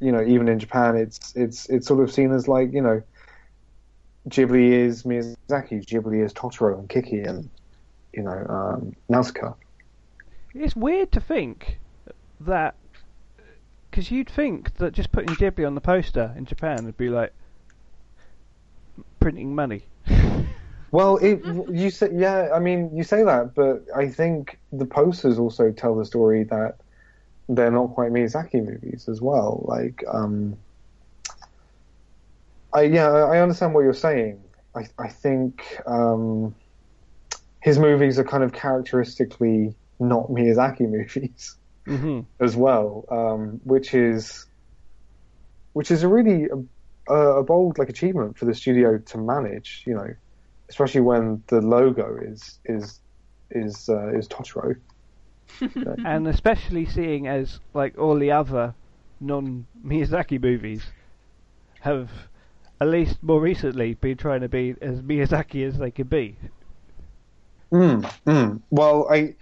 you know, even in Japan, it's it's it's sort of seen as like you know, Ghibli is Miyazaki, Ghibli is Totoro and Kiki and you know um, Nausicaa. It's weird to think that because you'd think that just putting Ghibli on the poster in Japan would be like printing money. Well, it, you say, yeah, I mean, you say that, but I think the posters also tell the story that they're not quite Miyazaki movies as well. Like, um, I yeah, I understand what you're saying. I I think um, his movies are kind of characteristically not Miyazaki movies hmm as well, um, which is which is a really a, a bold like achievement for the studio to manage. You know, especially when the logo is is is uh, is Totoro. And especially seeing as like all the other non Miyazaki movies have at least more recently been trying to be as Miyazaki as they can be. Mm, mm. Well, I,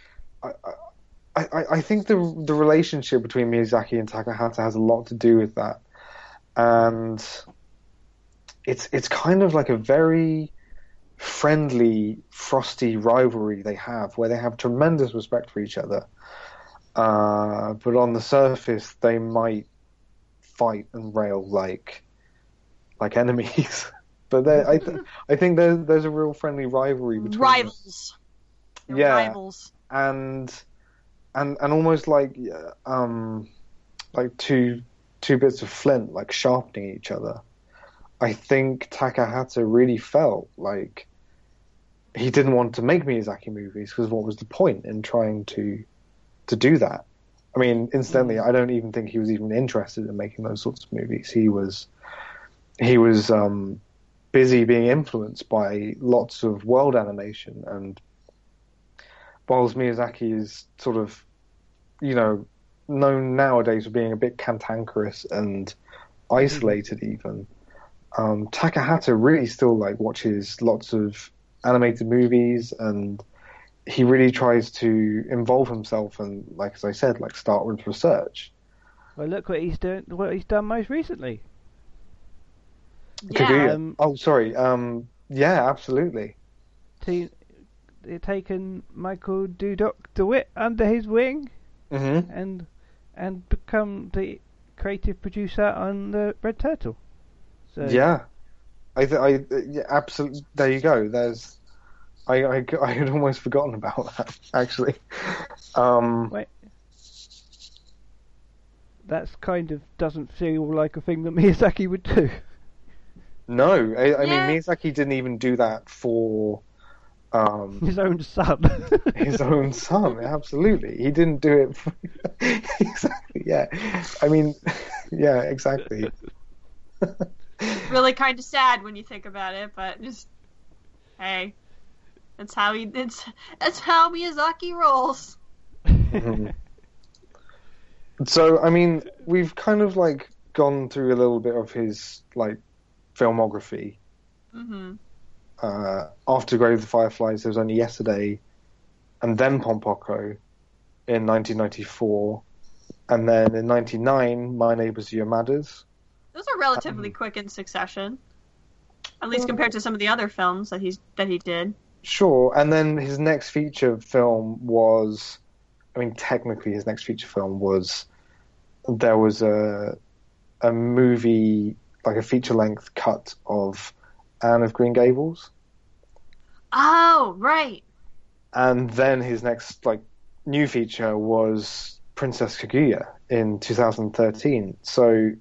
I, I, I think the the relationship between Miyazaki and Takahata has a lot to do with that, and it's it's kind of like a very friendly, frosty rivalry they have, where they have tremendous respect for each other, uh, but on the surface they might fight and rail like like enemies. But I th- I think there's there's a real friendly rivalry between rivals. They're Yeah. Rivals. And and and almost like um like two two bits of flint like sharpening each other. I think Takahata really felt like he didn't want to make Miyazaki movies because what was the point in trying to to do that? I mean, incidentally, I don't even think he was even interested in making those sorts of movies. He was he was um, busy being influenced by lots of world animation and whilst Miyazaki is sort of, you know, known nowadays for being a bit cantankerous and isolated even, um, Takahata really still like watches lots of animated movies and he really tries to involve himself and, like as I said, like start with research. Well, look what he's doing. What he's done most recently. Yeah. Um, oh, sorry. Um, yeah, absolutely. T- they've taken Michael Dudok de Wit under his wing hmm and and become the creative producer on the Red Turtle. So Yeah, I, th- I, yeah, absolutely. There you go. There's, I, I, I had almost forgotten about that actually. Um, Wait. That's kind of doesn't feel like a thing that Miyazaki would do. no, I, I Yeah. mean Miyazaki didn't even do that for um, His own son. his own son. Absolutely, he didn't do it. For... exactly. Yeah. I mean, yeah, exactly. really kind of sad when you think about it, but just hey, that's how he. It's that's how Miyazaki rolls. Mhm. So, I mean, we've kind of like gone through a little bit of his like filmography. hmm Uh, after Grave of the Fireflies, there was only Yesterday, and then Pompoko in 1994, and then in '99, My Neighbors the Yamadas. Those are relatively Um, quick in succession, at least compared to some of the other films that he's that he did. Sure, and then his next feature film was, I mean, technically his next feature film was, there was a, a movie like a feature length cut of Anne of Green Gables, Oh, right. and then his next like new feature was Princess Kaguya in 2013. So,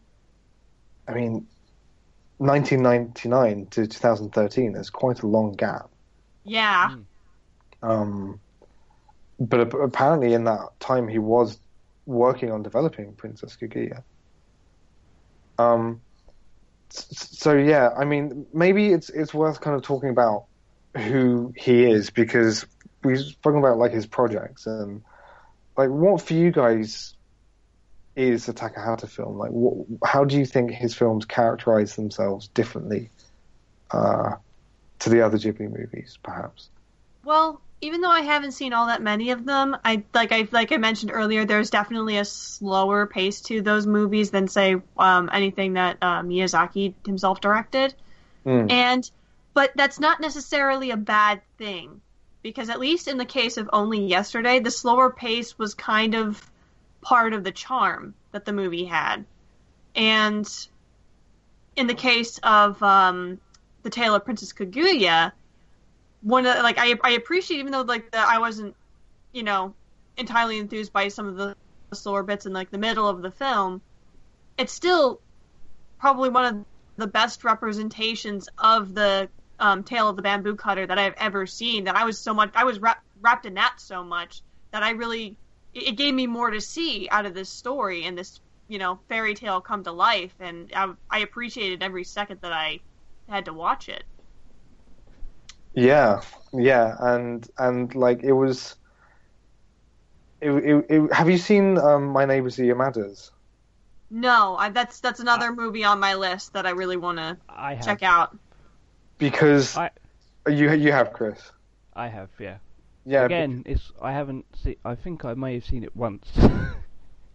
I mean, 1999 to 2013 is quite a long gap. Yeah. Um, but apparently, in that time, he was working on developing Princess Kaguya. Um, s- s- so yeah, I mean, maybe it's it's worth kind of talking about who he is because we've spoken about like his projects and like what for you guys is a Takahata film? Like, what, how do you think his films characterize themselves differently uh, to the other Ghibli movies, perhaps? Well, even though I haven't seen all that many of them, I like I like I mentioned earlier, there's definitely a slower pace to those movies than say um, anything that uh, Miyazaki himself directed. Mm. And but that's not necessarily a bad thing because at least in the case of Only Yesterday, the slower pace was kind of part of the charm that the movie had. And in the case of um, the Tale of Princess Kaguya, one of like I I appreciate even though like the, I wasn't you know entirely enthused by some of the slower bits in like the middle of the film, it's still probably one of the best representations of the um, Tale of the Bamboo Cutter that I've ever seen. That I was so much I was wrap, wrapped in that so much that I really it, it gave me more to see out of this story and this you know fairy tale come to life, and I, I appreciated every second that I had to watch it. Yeah, yeah, and and like it was. It, it, it, have you seen um, My Neighbors the Yamadas? No, I, that's that's another movie on my list that I really want to I have. check out. Because I- you you have Chris. I have. Yeah. Yeah. Again, it's I haven't seen. I think I may have seen it once.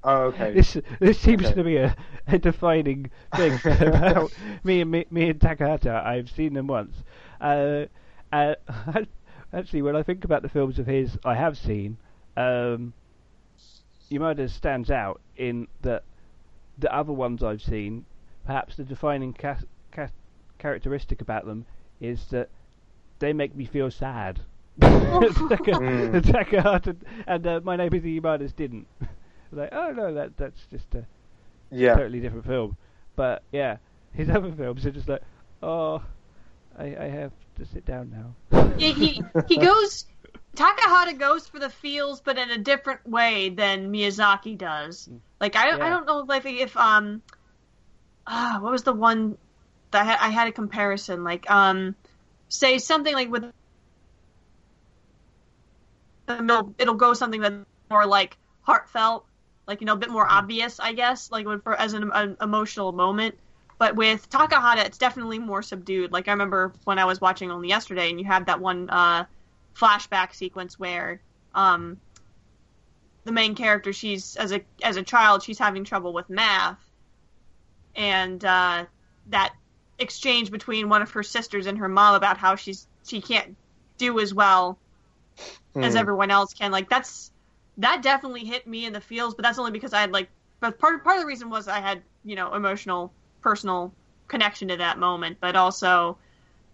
Oh, okay. this this seems Okay. to be a, a defining thing about me and me, me and Takahata. I've seen them once. Uh, uh, actually, when I think about the films of his I have seen, um, Yamada stands out in that the other ones I've seen. Perhaps the defining ca- ca- characteristic about them is that they make me feel sad. Taka- Mm. Takahata and uh, my neighbours the Yamadas didn't. like, oh no, that that's just a yeah. totally different film. But yeah, his other films are just like, oh, I, I have to sit down now. he, he he goes Takahata goes for the feels, but in a different way than Miyazaki does. Like I I don't know if if um ah what was the one that I had, I had a comparison like um say something like with it'll, it'll go something that's more like heartfelt like you know a bit more obvious I guess like when for as an, an emotional moment but with Takahata, it's definitely more subdued. Like I remember when I was watching only yesterday, and you have that one uh, flashback sequence where um, the main character, she's as a as a child, she's having trouble with math, and uh, that exchange between one of her sisters and her mom about how she's she can't do as well as Mm. everyone else can. Like that's that definitely hit me in the feels, but that's only because I had like but part part of the reason was I had, you know, emotional personal connection to that moment, but also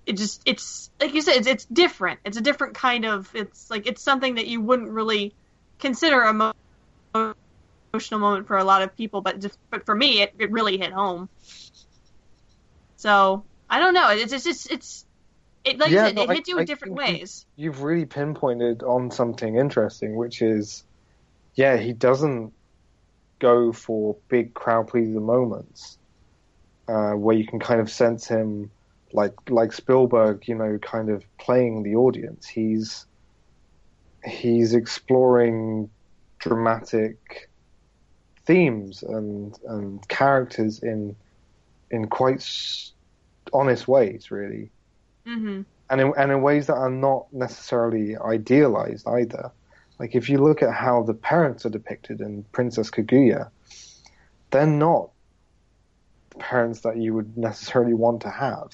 it just it's like you said, it's, it's different. It's a different kind of it's like it's something that you wouldn't really consider a mo- emotional moment for a lot of people, but just but for me it, it really hit home. So I don't know. It's it's just it's it like Yeah, I said, no, it I- hits you in I different ways. You've really pinpointed on something interesting, which is, yeah, he doesn't go for big crowd pleaser moments, uh, where you can kind of sense him, like like Spielberg, you know, kind of playing the audience. He's he's exploring dramatic themes and and characters in in quite honest ways, really hmm and in, and in ways that are not necessarily idealized either. Like if you look at how the parents are depicted in Princess Kaguya, they're not parents that you would necessarily want to have.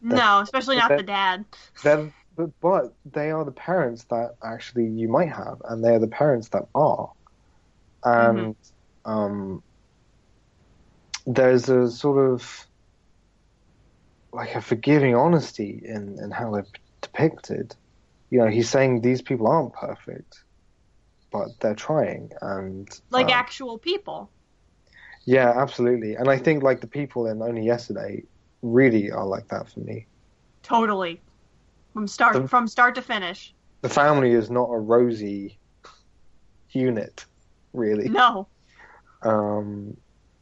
No, especially not the dad. They're, but, but they are the parents that actually you might have, and they're the parents that are. And um, there's a sort of like a forgiving honesty in, in how they're depicted. You know, he's saying these people aren't perfect, but they're trying, and Like um, actual people. Yeah, absolutely. And I think like the people in Only Yesterday really are like that for me. Totally. From start The- from start to finish. The family is not a rosy unit, really. No. um,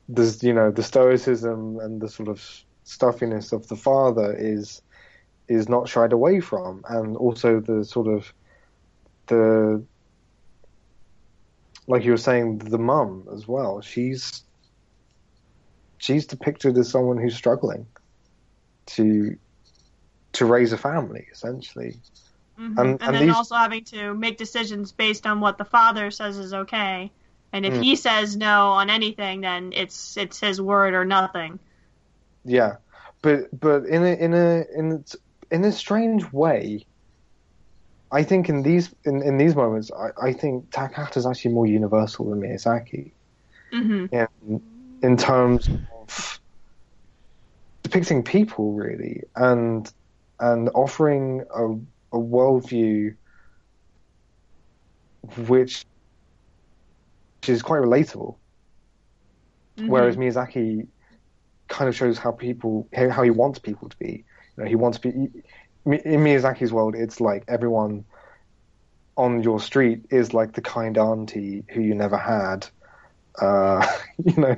there's you know the stoicism and the sort of stuffiness of the father is is not shied away from, and also the sort of the like you were saying the mum as well. She's she's depicted as someone who's struggling to to raise a family essentially. Mhm. And- And, and then these- also having to make decisions based on what the father says is okay. And if Mm. he says no on anything, then it's it's his word or nothing. Yeah, but but in a in a in in a strange way, I think in these in, in these moments, I, I think Takahata is actually more universal than Miyazaki hmm in in terms of depicting people really and and offering a a worldview which which is quite relatable. Mm-hmm. Whereas Miyazaki kind of shows how people how how he wants people to be. You know, he wants to be in Miyazaki's world. It's like everyone on your street is like the kind auntie who you never had. Uh, you know,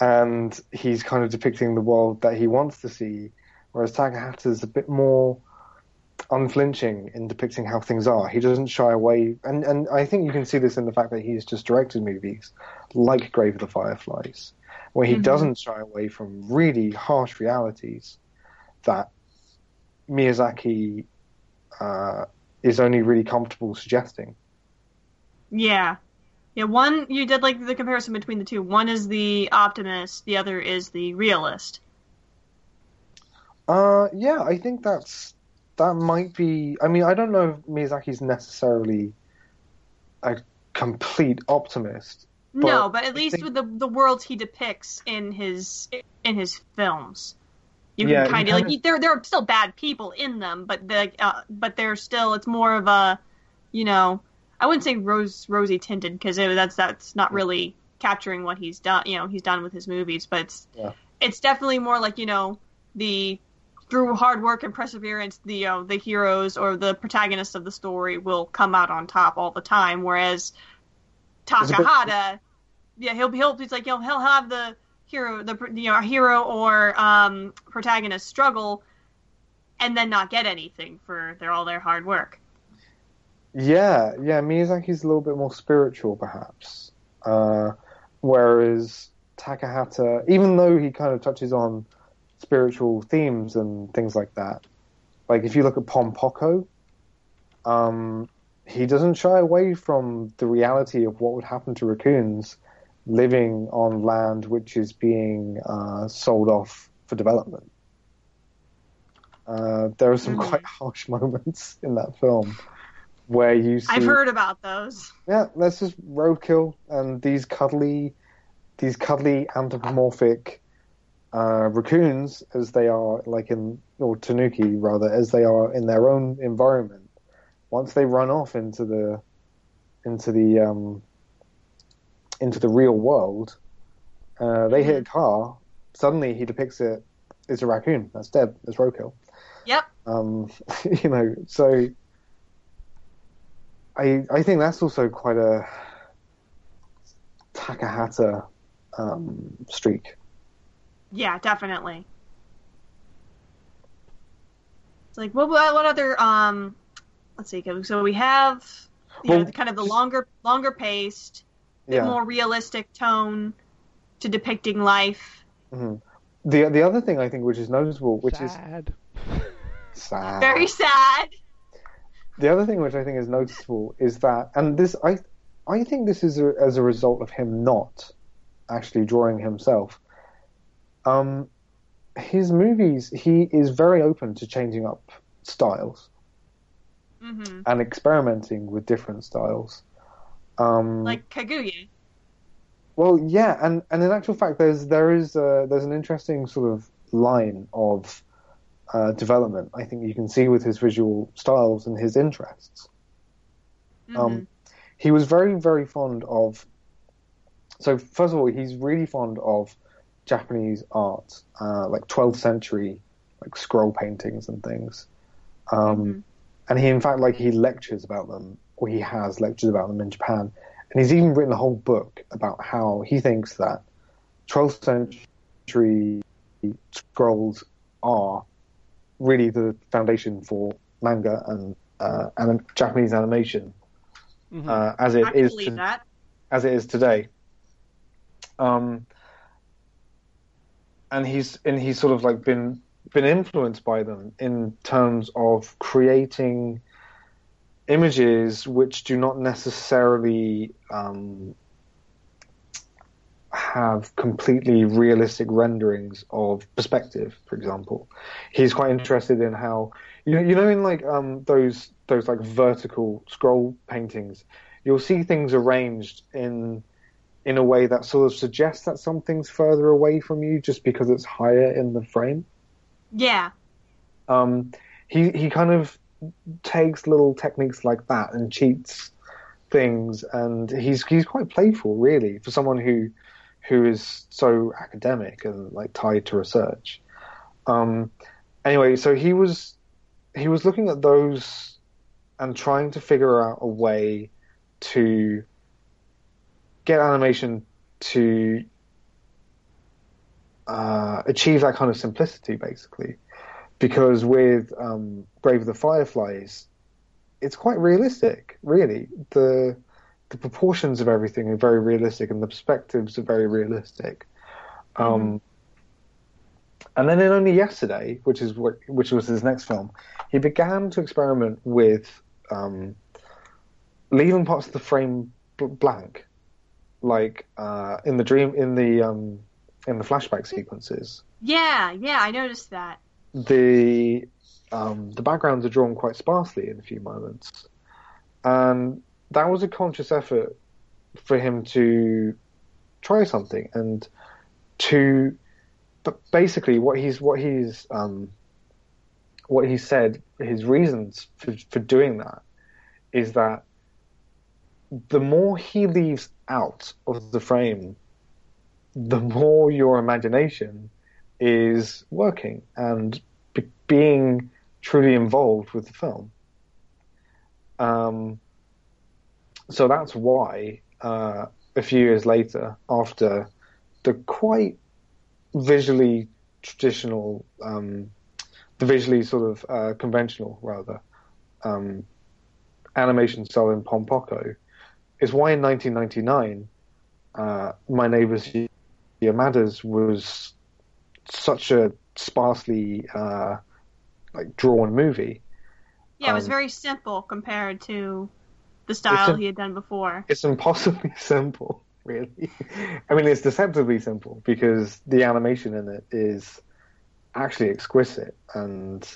and he's kind of depicting the world that he wants to see. Whereas Takahata is a bit more unflinching in depicting how things are. He doesn't shy away, and and I think you can see this in the fact that he's just directed movies like Grave of the Fireflies, where he Mhm. doesn't shy away from really harsh realities that Miyazaki uh, is only really comfortable suggesting. Yeah. Yeah, one you did like the comparison between the two. One is the optimist, the other is the realist. Uh, yeah, I think that's that might be. I mean, I don't know if Miyazaki's necessarily a complete optimist. no, But but at least think- with the the worlds he depicts in his in his films. You Yeah, can kind of like there there are still bad people in them, but the uh, but they're still it's more of a you know I wouldn't say rose rosy tinted because that's that's not really capturing what he's done you know he's done with his movies, but it's Yeah. it's definitely more like you know the through hard work and perseverance the you know, the heroes or the protagonists of the story will come out on top all the time, whereas Takahata yeah he'll be he'll he's like he'll he'll have the hero the you know hero or um protagonist struggle and then not get anything for their all their hard work. Yeah, yeah, Miyazaki's a little bit more spiritual, perhaps. Uh, whereas Takahata, even though he kind of touches on spiritual themes and things like that, like if you look at Pom Poko, um, he doesn't shy away from the reality of what would happen to raccoons living on land which is being uh, sold off for development. Uh, there are some Mhm. quite harsh moments in that film where you see I've heard about those. yeah, that's just roadkill and these cuddly, these cuddly anthropomorphic uh, raccoons, as they are like in or tanuki rather, as they are in their own environment. Once they run off into the into the um, into the real world, uh, they hit a car. Suddenly, he depicts it. It's a raccoon. That's dead. It's roadkill. Yep. Um, you know, so I I think that's also quite a Takahata um, streak. Yeah, definitely. It's like what what what other um let's see so we have you know Well, the kind of the longer longer paced bit Yeah. more realistic tone to depicting life. Mhm. The the other thing I think which is noticeable, which Sad. is sad. Very sad. The other thing which I think is noticeable is that, and this I I think this is a, as a result of him not actually drawing himself. Um, his movies, he is very open to changing up styles hmm and experimenting with different styles. Um, Like Kaguya. Well, yeah, and, and in actual fact, there's there is uh there's an interesting sort of line of uh, development. I think you can see with his visual styles and his interests. Mhm. Um, he was very very fond of. So first of all, he's really fond of Japanese art, uh, like 12th century, like scroll paintings and things. Um, Mhm. And he, in fact, like he lectures about them, or he has lectures about them in Japan. And he's even written a whole book about how he thinks that 12th century scrolls are really the foundation for manga and uh, anim- Japanese animation Mhm. uh, as it I is to- that. as it is today. Um, and he's and he's sort of like been been influenced by them in terms of creating images which do not necessarily um, have completely realistic renderings of perspective. For example, he's quite interested in how you know you know in like um, those those like vertical scroll paintings, you'll see things arranged in in a way that sort of suggests that something's further away from you just because it's higher in the frame. Yeah. Um, he he kind of takes little techniques like that and cheats things, and he's he's quite playful, really, for someone who who is so academic and like tied to research. Um, anyway, so he was he was looking at those and trying to figure out a way to get animation to uh, achieve that kind of simplicity, basically. Because with um, Grave of the Fireflies, it's quite realistic, really. The the proportions of everything are very realistic, and the perspectives are very realistic. Um, and then in only yesterday, which is what, which was his next film, he began to experiment with um, leaving parts of the frame blank, like uh, in the dream in the um, in the flashback sequences. Yeah, yeah, I noticed that. The um, the backgrounds are drawn quite sparsely in a few moments, and that was a conscious effort for him to try something and to but basically what he's what he's um, what he said his reasons for, for doing that is that the more he leaves out of the frame the more your imagination is working and be- being truly involved with the film. Um, so that's why uh, a few years later, after the quite visually traditional, um, the visually sort of uh, conventional rather um, animation style in Pom Poko, is why in 1999, uh, My Neighbors Yamadas was such a sparsely uh, like drawn movie. Yeah, it was Um, very simple compared to the style a- he had done before. it's impossibly simple, really. I mean, it's deceptively simple because the animation in it is actually exquisite and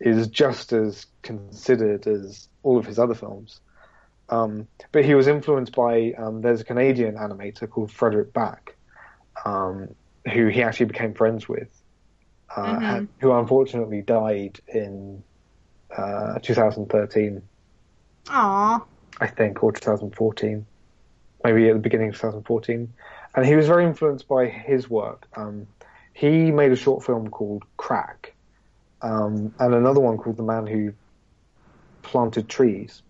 is just as considered as all of his other films. Um, but he was influenced by um, there's a Canadian animator called Frederick Back, um, who he actually became friends with, uh, Mhm. and who unfortunately died in uh, 2013. Aw. I think, or 2014, maybe at the beginning of 2014. And he was very influenced by his work. Um, he made a short film called Crac, um, and another one called The Man Who Planted Trees.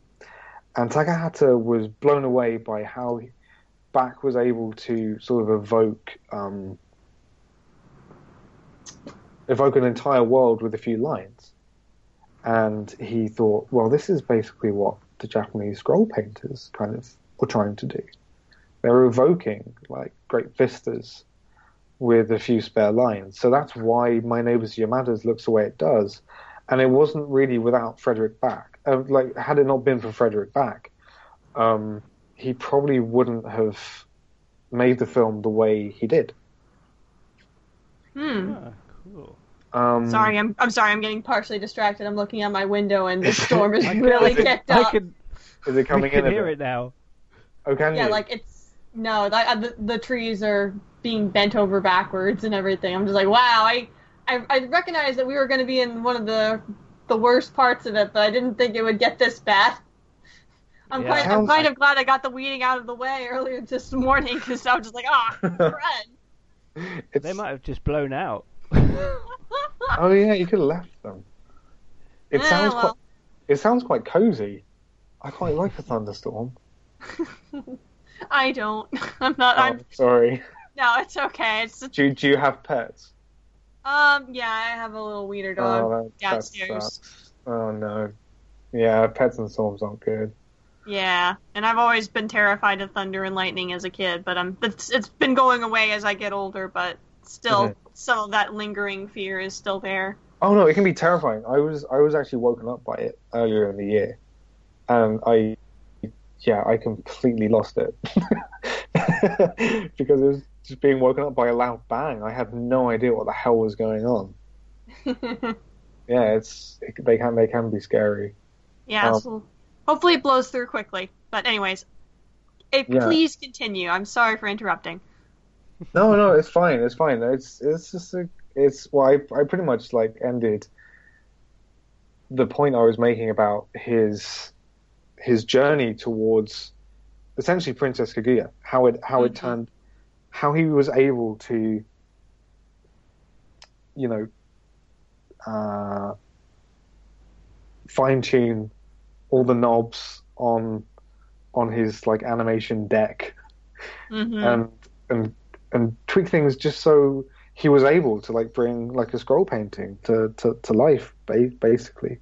And Takahata was blown away by how Back was able to sort of evoke um, evoke an entire world with a few lines. And he thought, well, this is basically what the Japanese scroll painters kind of were trying to do. They're evoking like great vistas with a few spare lines. So that's why My Neighbors Yamadas looks the way it does. And it wasn't really without Frederick Back. Uh, like, had it not been for Frederick Back, um, he probably wouldn't have made the film the way he did. Hmm. Ah, cool. Um, Sorry, I'm I'm sorry. I'm getting partially distracted. I'm looking out my window and the storm is really I can, kicked I up. can, Is it coming we can in? a hear it now. Oh, can yeah, you? like it's no, the, uh, the the trees are being bent over backwards and everything. I'm just like, wow. I I, I recognize that we were going to be in one of the the worst parts of it, but I didn't think it would get this bad. I'm Yeah. quite I'm Sounds- kind of glad I got the weeding out of the way earlier this morning because I was just like, ah, crud. It's, They might have just blown out. Oh yeah, you could have left them. It Yeah, sounds well. quite. It sounds quite cozy. I quite like a thunderstorm. I don't. I'm not. Oh, I'm. sorry. No, it's okay. It's Do do you have pets? um. Yeah, I have a little wiener dog oh, that, that downstairs. sucks. Oh no. Yeah, pets and storms aren't good. Yeah, and I've always been terrified of thunder and lightning as a kid, but I'm it's, it's been going away as I get older, but still Mhm. Some of that lingering fear is still there. Oh no, it can be terrifying. I was I was actually woken up by it earlier in the year, and I, yeah, I completely lost it because it was just being woken up by a loud bang. I had no idea what the hell was going on. Yeah, it's it, they can they can be scary. yeah, Um, so hopefully it blows through quickly. But anyways, eh, Yeah. please continue. I'm sorry for interrupting. No, no, it's fine. It's fine. It's it's just a, it's well, I I pretty much like ended the point I was making about his his journey towards essentially Princess Kaguya, how it how it Mhm. turned, how he was able to, you know, uh, fine tune all the knobs on on his like animation deck hmm and and and tweak things just so he was able to like bring like a scroll painting to to, to life basically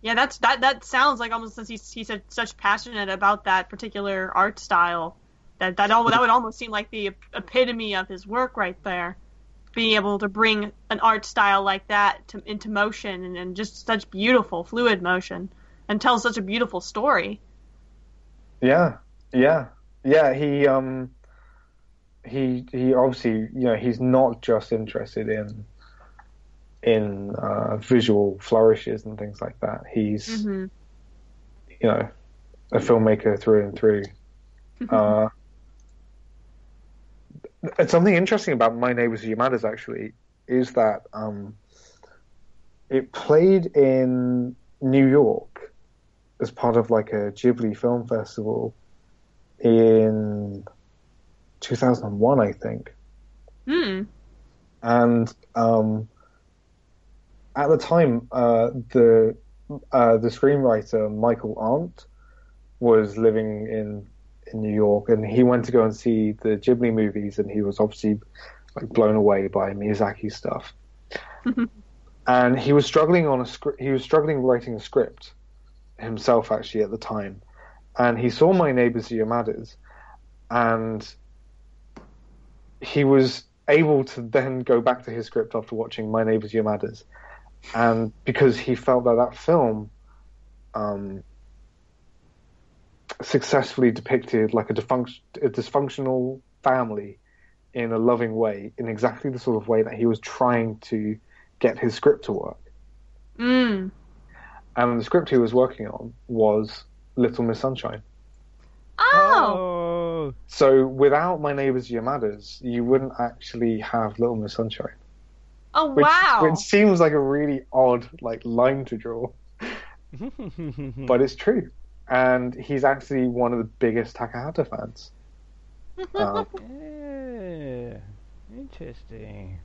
Yeah, that's that. That sounds like almost since he's he's such passionate about that particular art style that that al- that would almost seem like the epitome of his work right there. Being able to bring an art style like that to, into motion and, and just such beautiful fluid motion and tell such a beautiful story. yeah yeah yeah he um he he obviously you know he's not just interested in in uh, visual flourishes and things like that. He's hmm you know a filmmaker through and through. Uh, and something interesting about My Neighbors Are Yamadas actually is that um, it played in New York as part of like a Ghibli film festival in 2001, I think. Hmm. And um, at the time, uh, the uh, the screenwriter Michael Arndt was living in in New York, and he went to go and see the Ghibli movies, and he was obviously like blown away by Miyazaki stuff. and he was struggling on a script. He was struggling writing a script himself, actually, at the time. And he saw My Neighbors Yamadas, and he was able to then go back to his script after watching My Neighbors Are Yamadas, and because he felt that that film um, successfully depicted like a, defunct- a dysfunctional family in a loving way, in exactly the sort of way that he was trying to get his script to work. Mm. And the script he was working on was Little Miss Sunshine. Oh. Oh, So without My Neighbors Yamadas, you wouldn't actually have Little Miss Sunshine. Oh, Which, wow. which seems like a really odd like line to draw, but it's true. And he's actually one of the biggest Takahata fans. Um, yeah, interesting.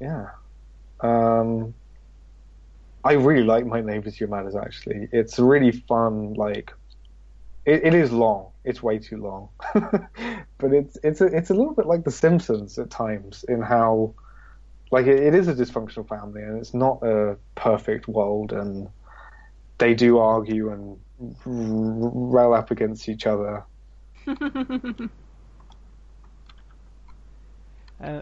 yeah. Um, I really like My Neighbors Yamadas actually. It's really fun. Like, it, it is long. It's way too long, but it's it's a it's a little bit like The Simpsons at times in how, like, it, it is a dysfunctional family and it's not a perfect world, and they do argue and r- rail up against each other. Uh,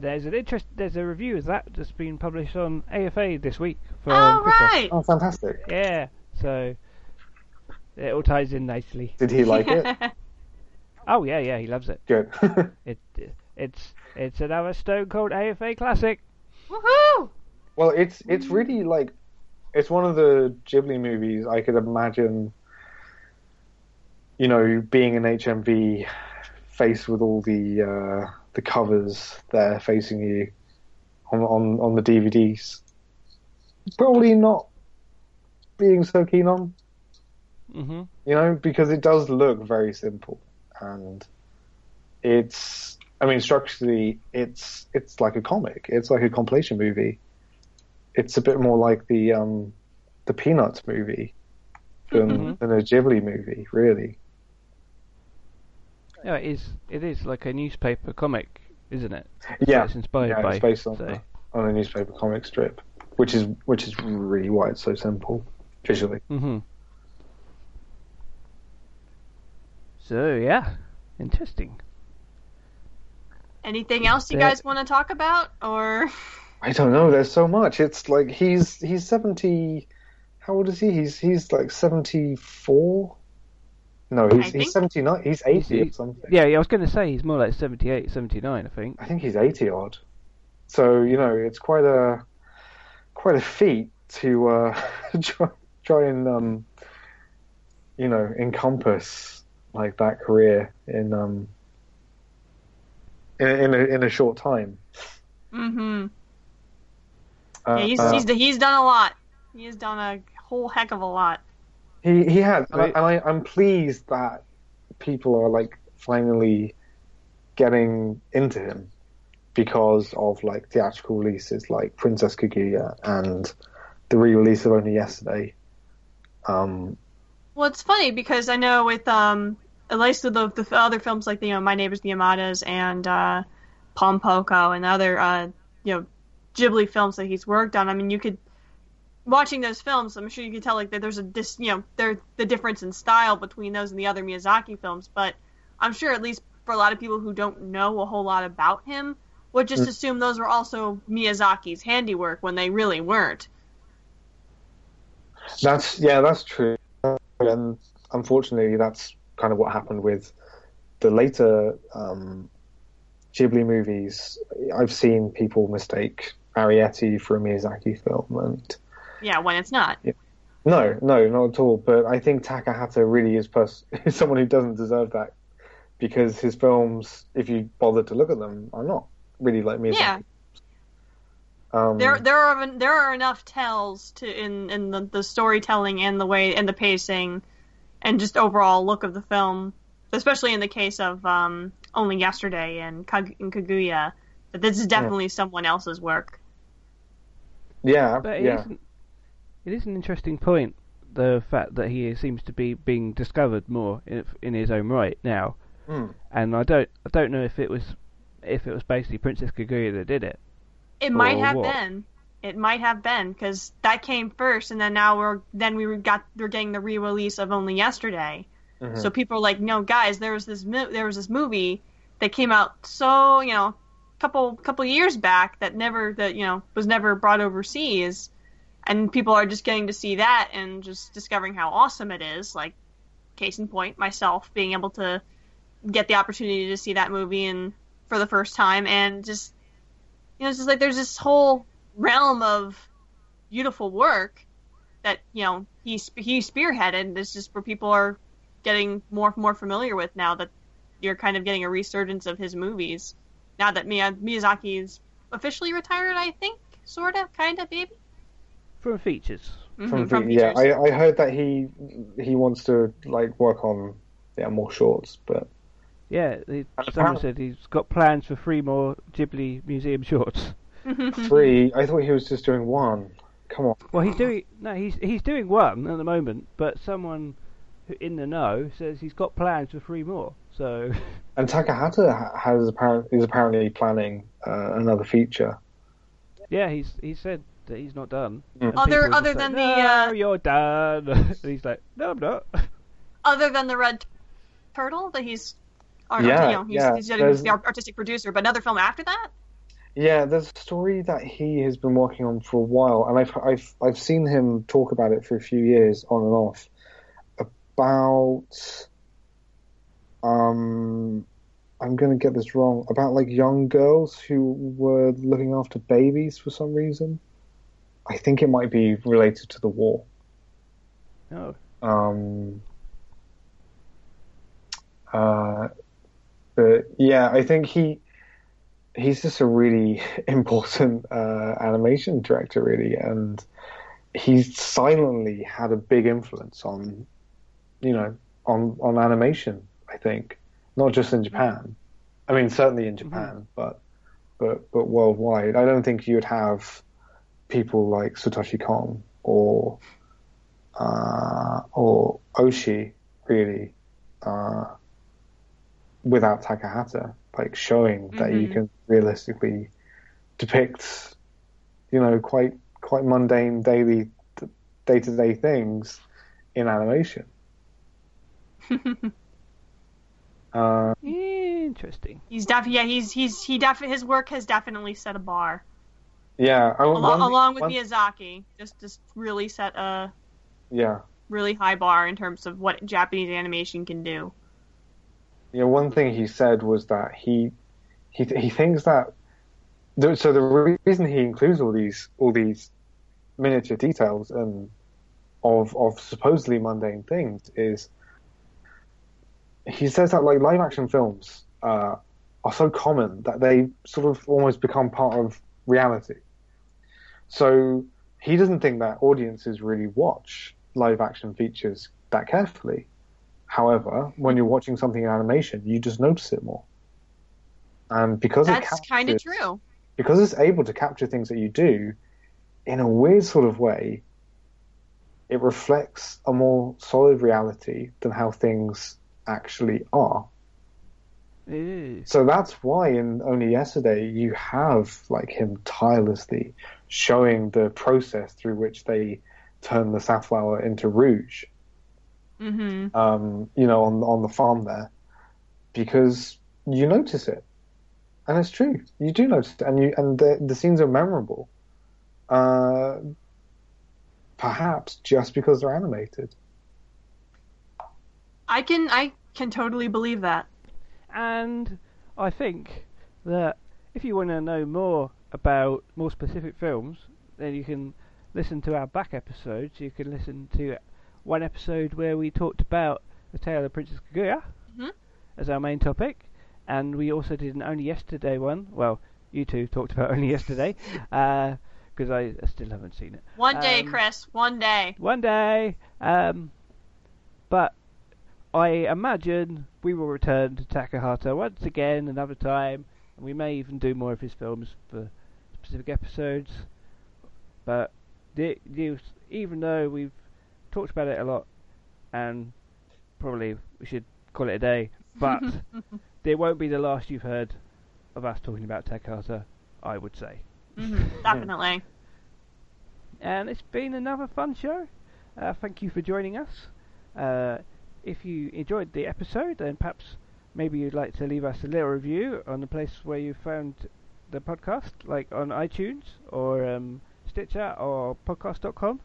there's an interest. There's a review of that that's been published on AFA this week from oh, Christoph. right. Oh, fantastic! Yeah, so it all ties in nicely. Did he like it? Oh yeah, yeah, he loves it. Good. It it's it's another Stone Cold AFA classic. Woohoo! Well, it's it's really like it's one of the Ghibli movies I could imagine. You know, being an HMV, faced with all the uh, the covers there facing you on on on the DVDs, probably not being so keen on. Hmm You know, because it does look very simple and it's I mean structurally it's it's like a comic. It's like a compilation movie. It's a bit more like the um the Peanuts movie than Mhm. than a Ghibli movie, really. Yeah, it is. It is like a newspaper comic, isn't it? Yeah, it's inspired yeah, by. it's based on so. on a newspaper comic strip, which is which is really why it's so simple visually. hmm So yeah, interesting. Anything else you That- guys want to talk about, or I don't know. There's so much. It's like he's he's seventy. How old is he? He's he's like seventy four. No, he's think- he's seventy nine. He's eighty He's- or something. Yeah, yeah, I was going to say he's more like 78, 79, I think. I think he's eighty odd. So you know, it's quite a quite a feat to uh, try, try and um, you know encompass like that career in um in in a, in a short time. mm-hmm. Uh, yeah, he's, uh, he's he's done a lot. He has done a whole heck of a lot. He he has, and, I, and I, I'm pleased that people are like finally getting into him because of like theatrical releases like Princess Kaguya and the re-release of Only Yesterday. Um, Well, it's funny because I know with um at least the, the other films like you know My Neighbors the Yamadas and uh, Pom Poko and other uh, you know Ghibli films that he's worked on. I mean, you could watching those films. I'm sure you could tell like that there's a dis you know there the difference in style between those and the other Miyazaki films. But I'm sure at least for a lot of people who don't know a whole lot about him would just assume those were also Miyazaki's handiwork when they really weren't. that's yeah, that's true, and unfortunately, that's kind of what happened with the later um, Ghibli movies. I've seen people mistake Arrietty for a Miyazaki film, and Yeah, when it's not. No, no, not at all. But I think Takahata really is, pers- is someone who doesn't deserve that because his films, if you bother to look at them, are not really like Miyazaki. Yeah. Um, there there are there are enough tells to in in the, the storytelling and the way and the pacing and just overall look of the film especially in the case of um, only yesterday and, Kag- and kaguya that this is definitely someone else's work yeah, But it yeah, isn't. It is an interesting point. The fact that he seems to be being discovered more in, in his own right now, Hmm. and I don't, I don't know if it was, if it was basically Princess Kaguya that did it. it might have what? been it might have been because that came first and then now we're then we got we're getting the re-release of only yesterday Mhm. So people are like, no, guys, there was this there was this movie that came out so you know, couple couple years back that never that you know was never brought overseas, and people are just getting to see that and just discovering how awesome it is. Like, case in point, myself being able to get the opportunity to see that movie and for the first time, and just you know, it's just like there's this whole realm of beautiful work that you know he he spearheaded. This is where people are getting more more familiar with now that you're kind of getting a resurgence of his movies. Now that Miya- Miyazaki is officially retired, I think, sort of, kind of, maybe. From features. Mhm, From from the- yeah. I, I heard that he he wants to like work on yeah more shorts, but Yeah, he, someone said he's got plans for three more Ghibli museum shorts. Three. I thought he was just doing one. Come on. Well, he's doing no, he's he's doing one at the moment, but someone in the know says he's got plans for three more. So And Takahata has apparent is apparently planning uh, another feature. yeah, he's he said that he's not done. Mm. Other- other just like, than the, no, uh, you're done. and he's like, no, I'm not. Other than the Red Turtle, that he's, or, Yeah, you know, he's, yeah, he's, there's- the artistic producer, but another film after that? Yeah, there's a story that he has been working on for a while, and I've I've I've seen him talk about it for a few years on and off about um I'm gonna get this wrong about like young girls who were looking after babies for some reason. I think it might be related to the war. No. Um, uh, but yeah, I think he he's just a really important uh, animation director, really, and he's silently had a big influence on, you know, on on animation. I think not just in Japan. I mean, certainly in Japan, but but but worldwide, I don't think you'd have people like Satoshi Kon or uh, or Oshii really uh, without Takahata, like showing that you Mhm. can realistically depict, you know, quite quite mundane daily day to day things in animation. Uh, Interesting. he's def yeah he's he's he def his work has definitely set a bar yeah, I, Al- one- along with one- Miyazaki. Just just really set a yeah. really high bar in terms of what Japanese animation can do. Yeah, one thing he said was that he he he thinks that so the reason he includes all these all these miniature details and of of supposedly mundane things is he says that like live action films uh, are so common that they sort of almost become part of reality. So he doesn't think that audiences really watch live action features that carefully. However, when you're watching something in animation, you just notice it more. And because it That's kind of true. because it's able to capture things that you do in a weird sort of way, it reflects a more solid reality than how things actually are. Ew. So that's why in only yesterday you have like him tirelessly showing the process through which they turn the safflower into rouge. Hmm um, you know, on on the farm there, because you notice it, and it's true. You do notice it, and you and the the scenes are memorable. Uh, perhaps just because they're animated. I can I can totally believe that. And I think that if you want to know more about more specific films, then you can listen to our back episodes. You can listen to one episode where we talked about the tale of Princess Kaguya Mhm. as our main topic, and we also did an only yesterday one. Well, you two talked about only yesterday because I still haven't seen it. One day, Um, Chris. One day. One day. Um, but I imagine we will return to Takahata once again another time, and we may even do more of his films for specific episodes. But the, the, even though we've talked about it a lot, and probably we should call it a day, but there won't be the last you've heard of us talking about Takahata, I would say. hmm Definitely. and it's been another fun show. Uh, thank you for joining us. Uh, if you enjoyed the episode, then perhaps maybe you'd like to leave us a little review on the place where you found the podcast, like on iTunes or um, Stitcher or podcast.com.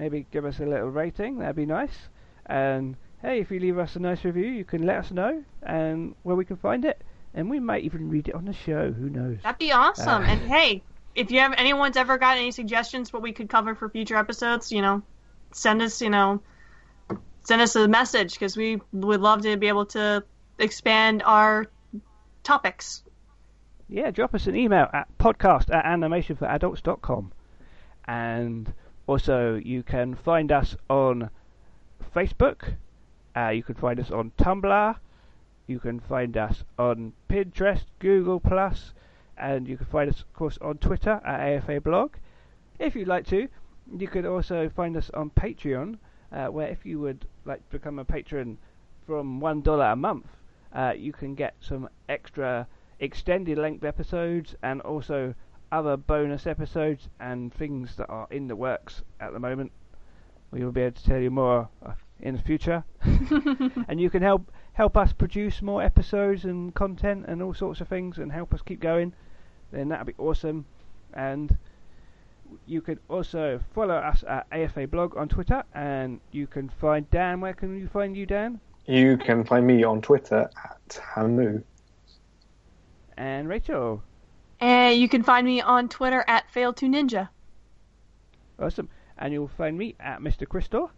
Maybe give us a little rating, that'd be nice. And hey, if you leave us a nice review, you can let us know and where we can find it, and we might even read it on the show. Who knows? That'd be awesome. Uh, and hey, if you have anyone's ever got any suggestions what we could cover for future episodes, you know, send us, you know, send us a message because we would love to be able to expand our topics. yeah, drop us an email at podcast at animationforadults.com. And also, you can find us on Facebook, uh, you can find us on Tumblr, you can find us on Pinterest, Google, Plus, and you can find us, of course, on Twitter at AFA Blog. If you'd like to, you could also find us on Patreon, uh, where if you would like to become a patron from $1 a month, uh, you can get some extra extended length episodes and also other bonus episodes and things that are in the works at the moment. We will be able to tell you more uh, in the future, and you can help help us produce more episodes and content and all sorts of things, and help us keep going. Then that'd be awesome. And you can also follow us at AFA Blog on Twitter, and you can find Dan. Where can you find you, Dan? You can find me on Twitter at Hamu. And Rachael. And you can find me on Twitter at Fail2Ninja. Awesome. And you'll find me at Mr. Crystal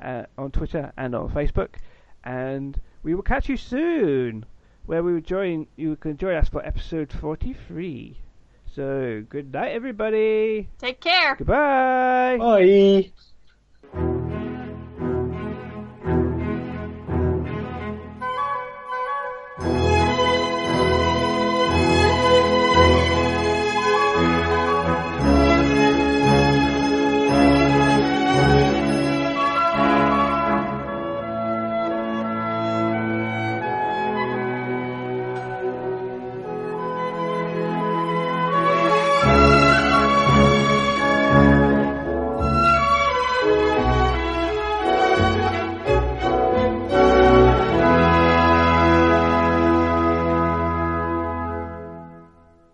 uh, on Twitter and on Facebook. And we will catch you soon, where we will join. You can join us for episode forty-three. So good night, everybody. Take care. Goodbye. Bye.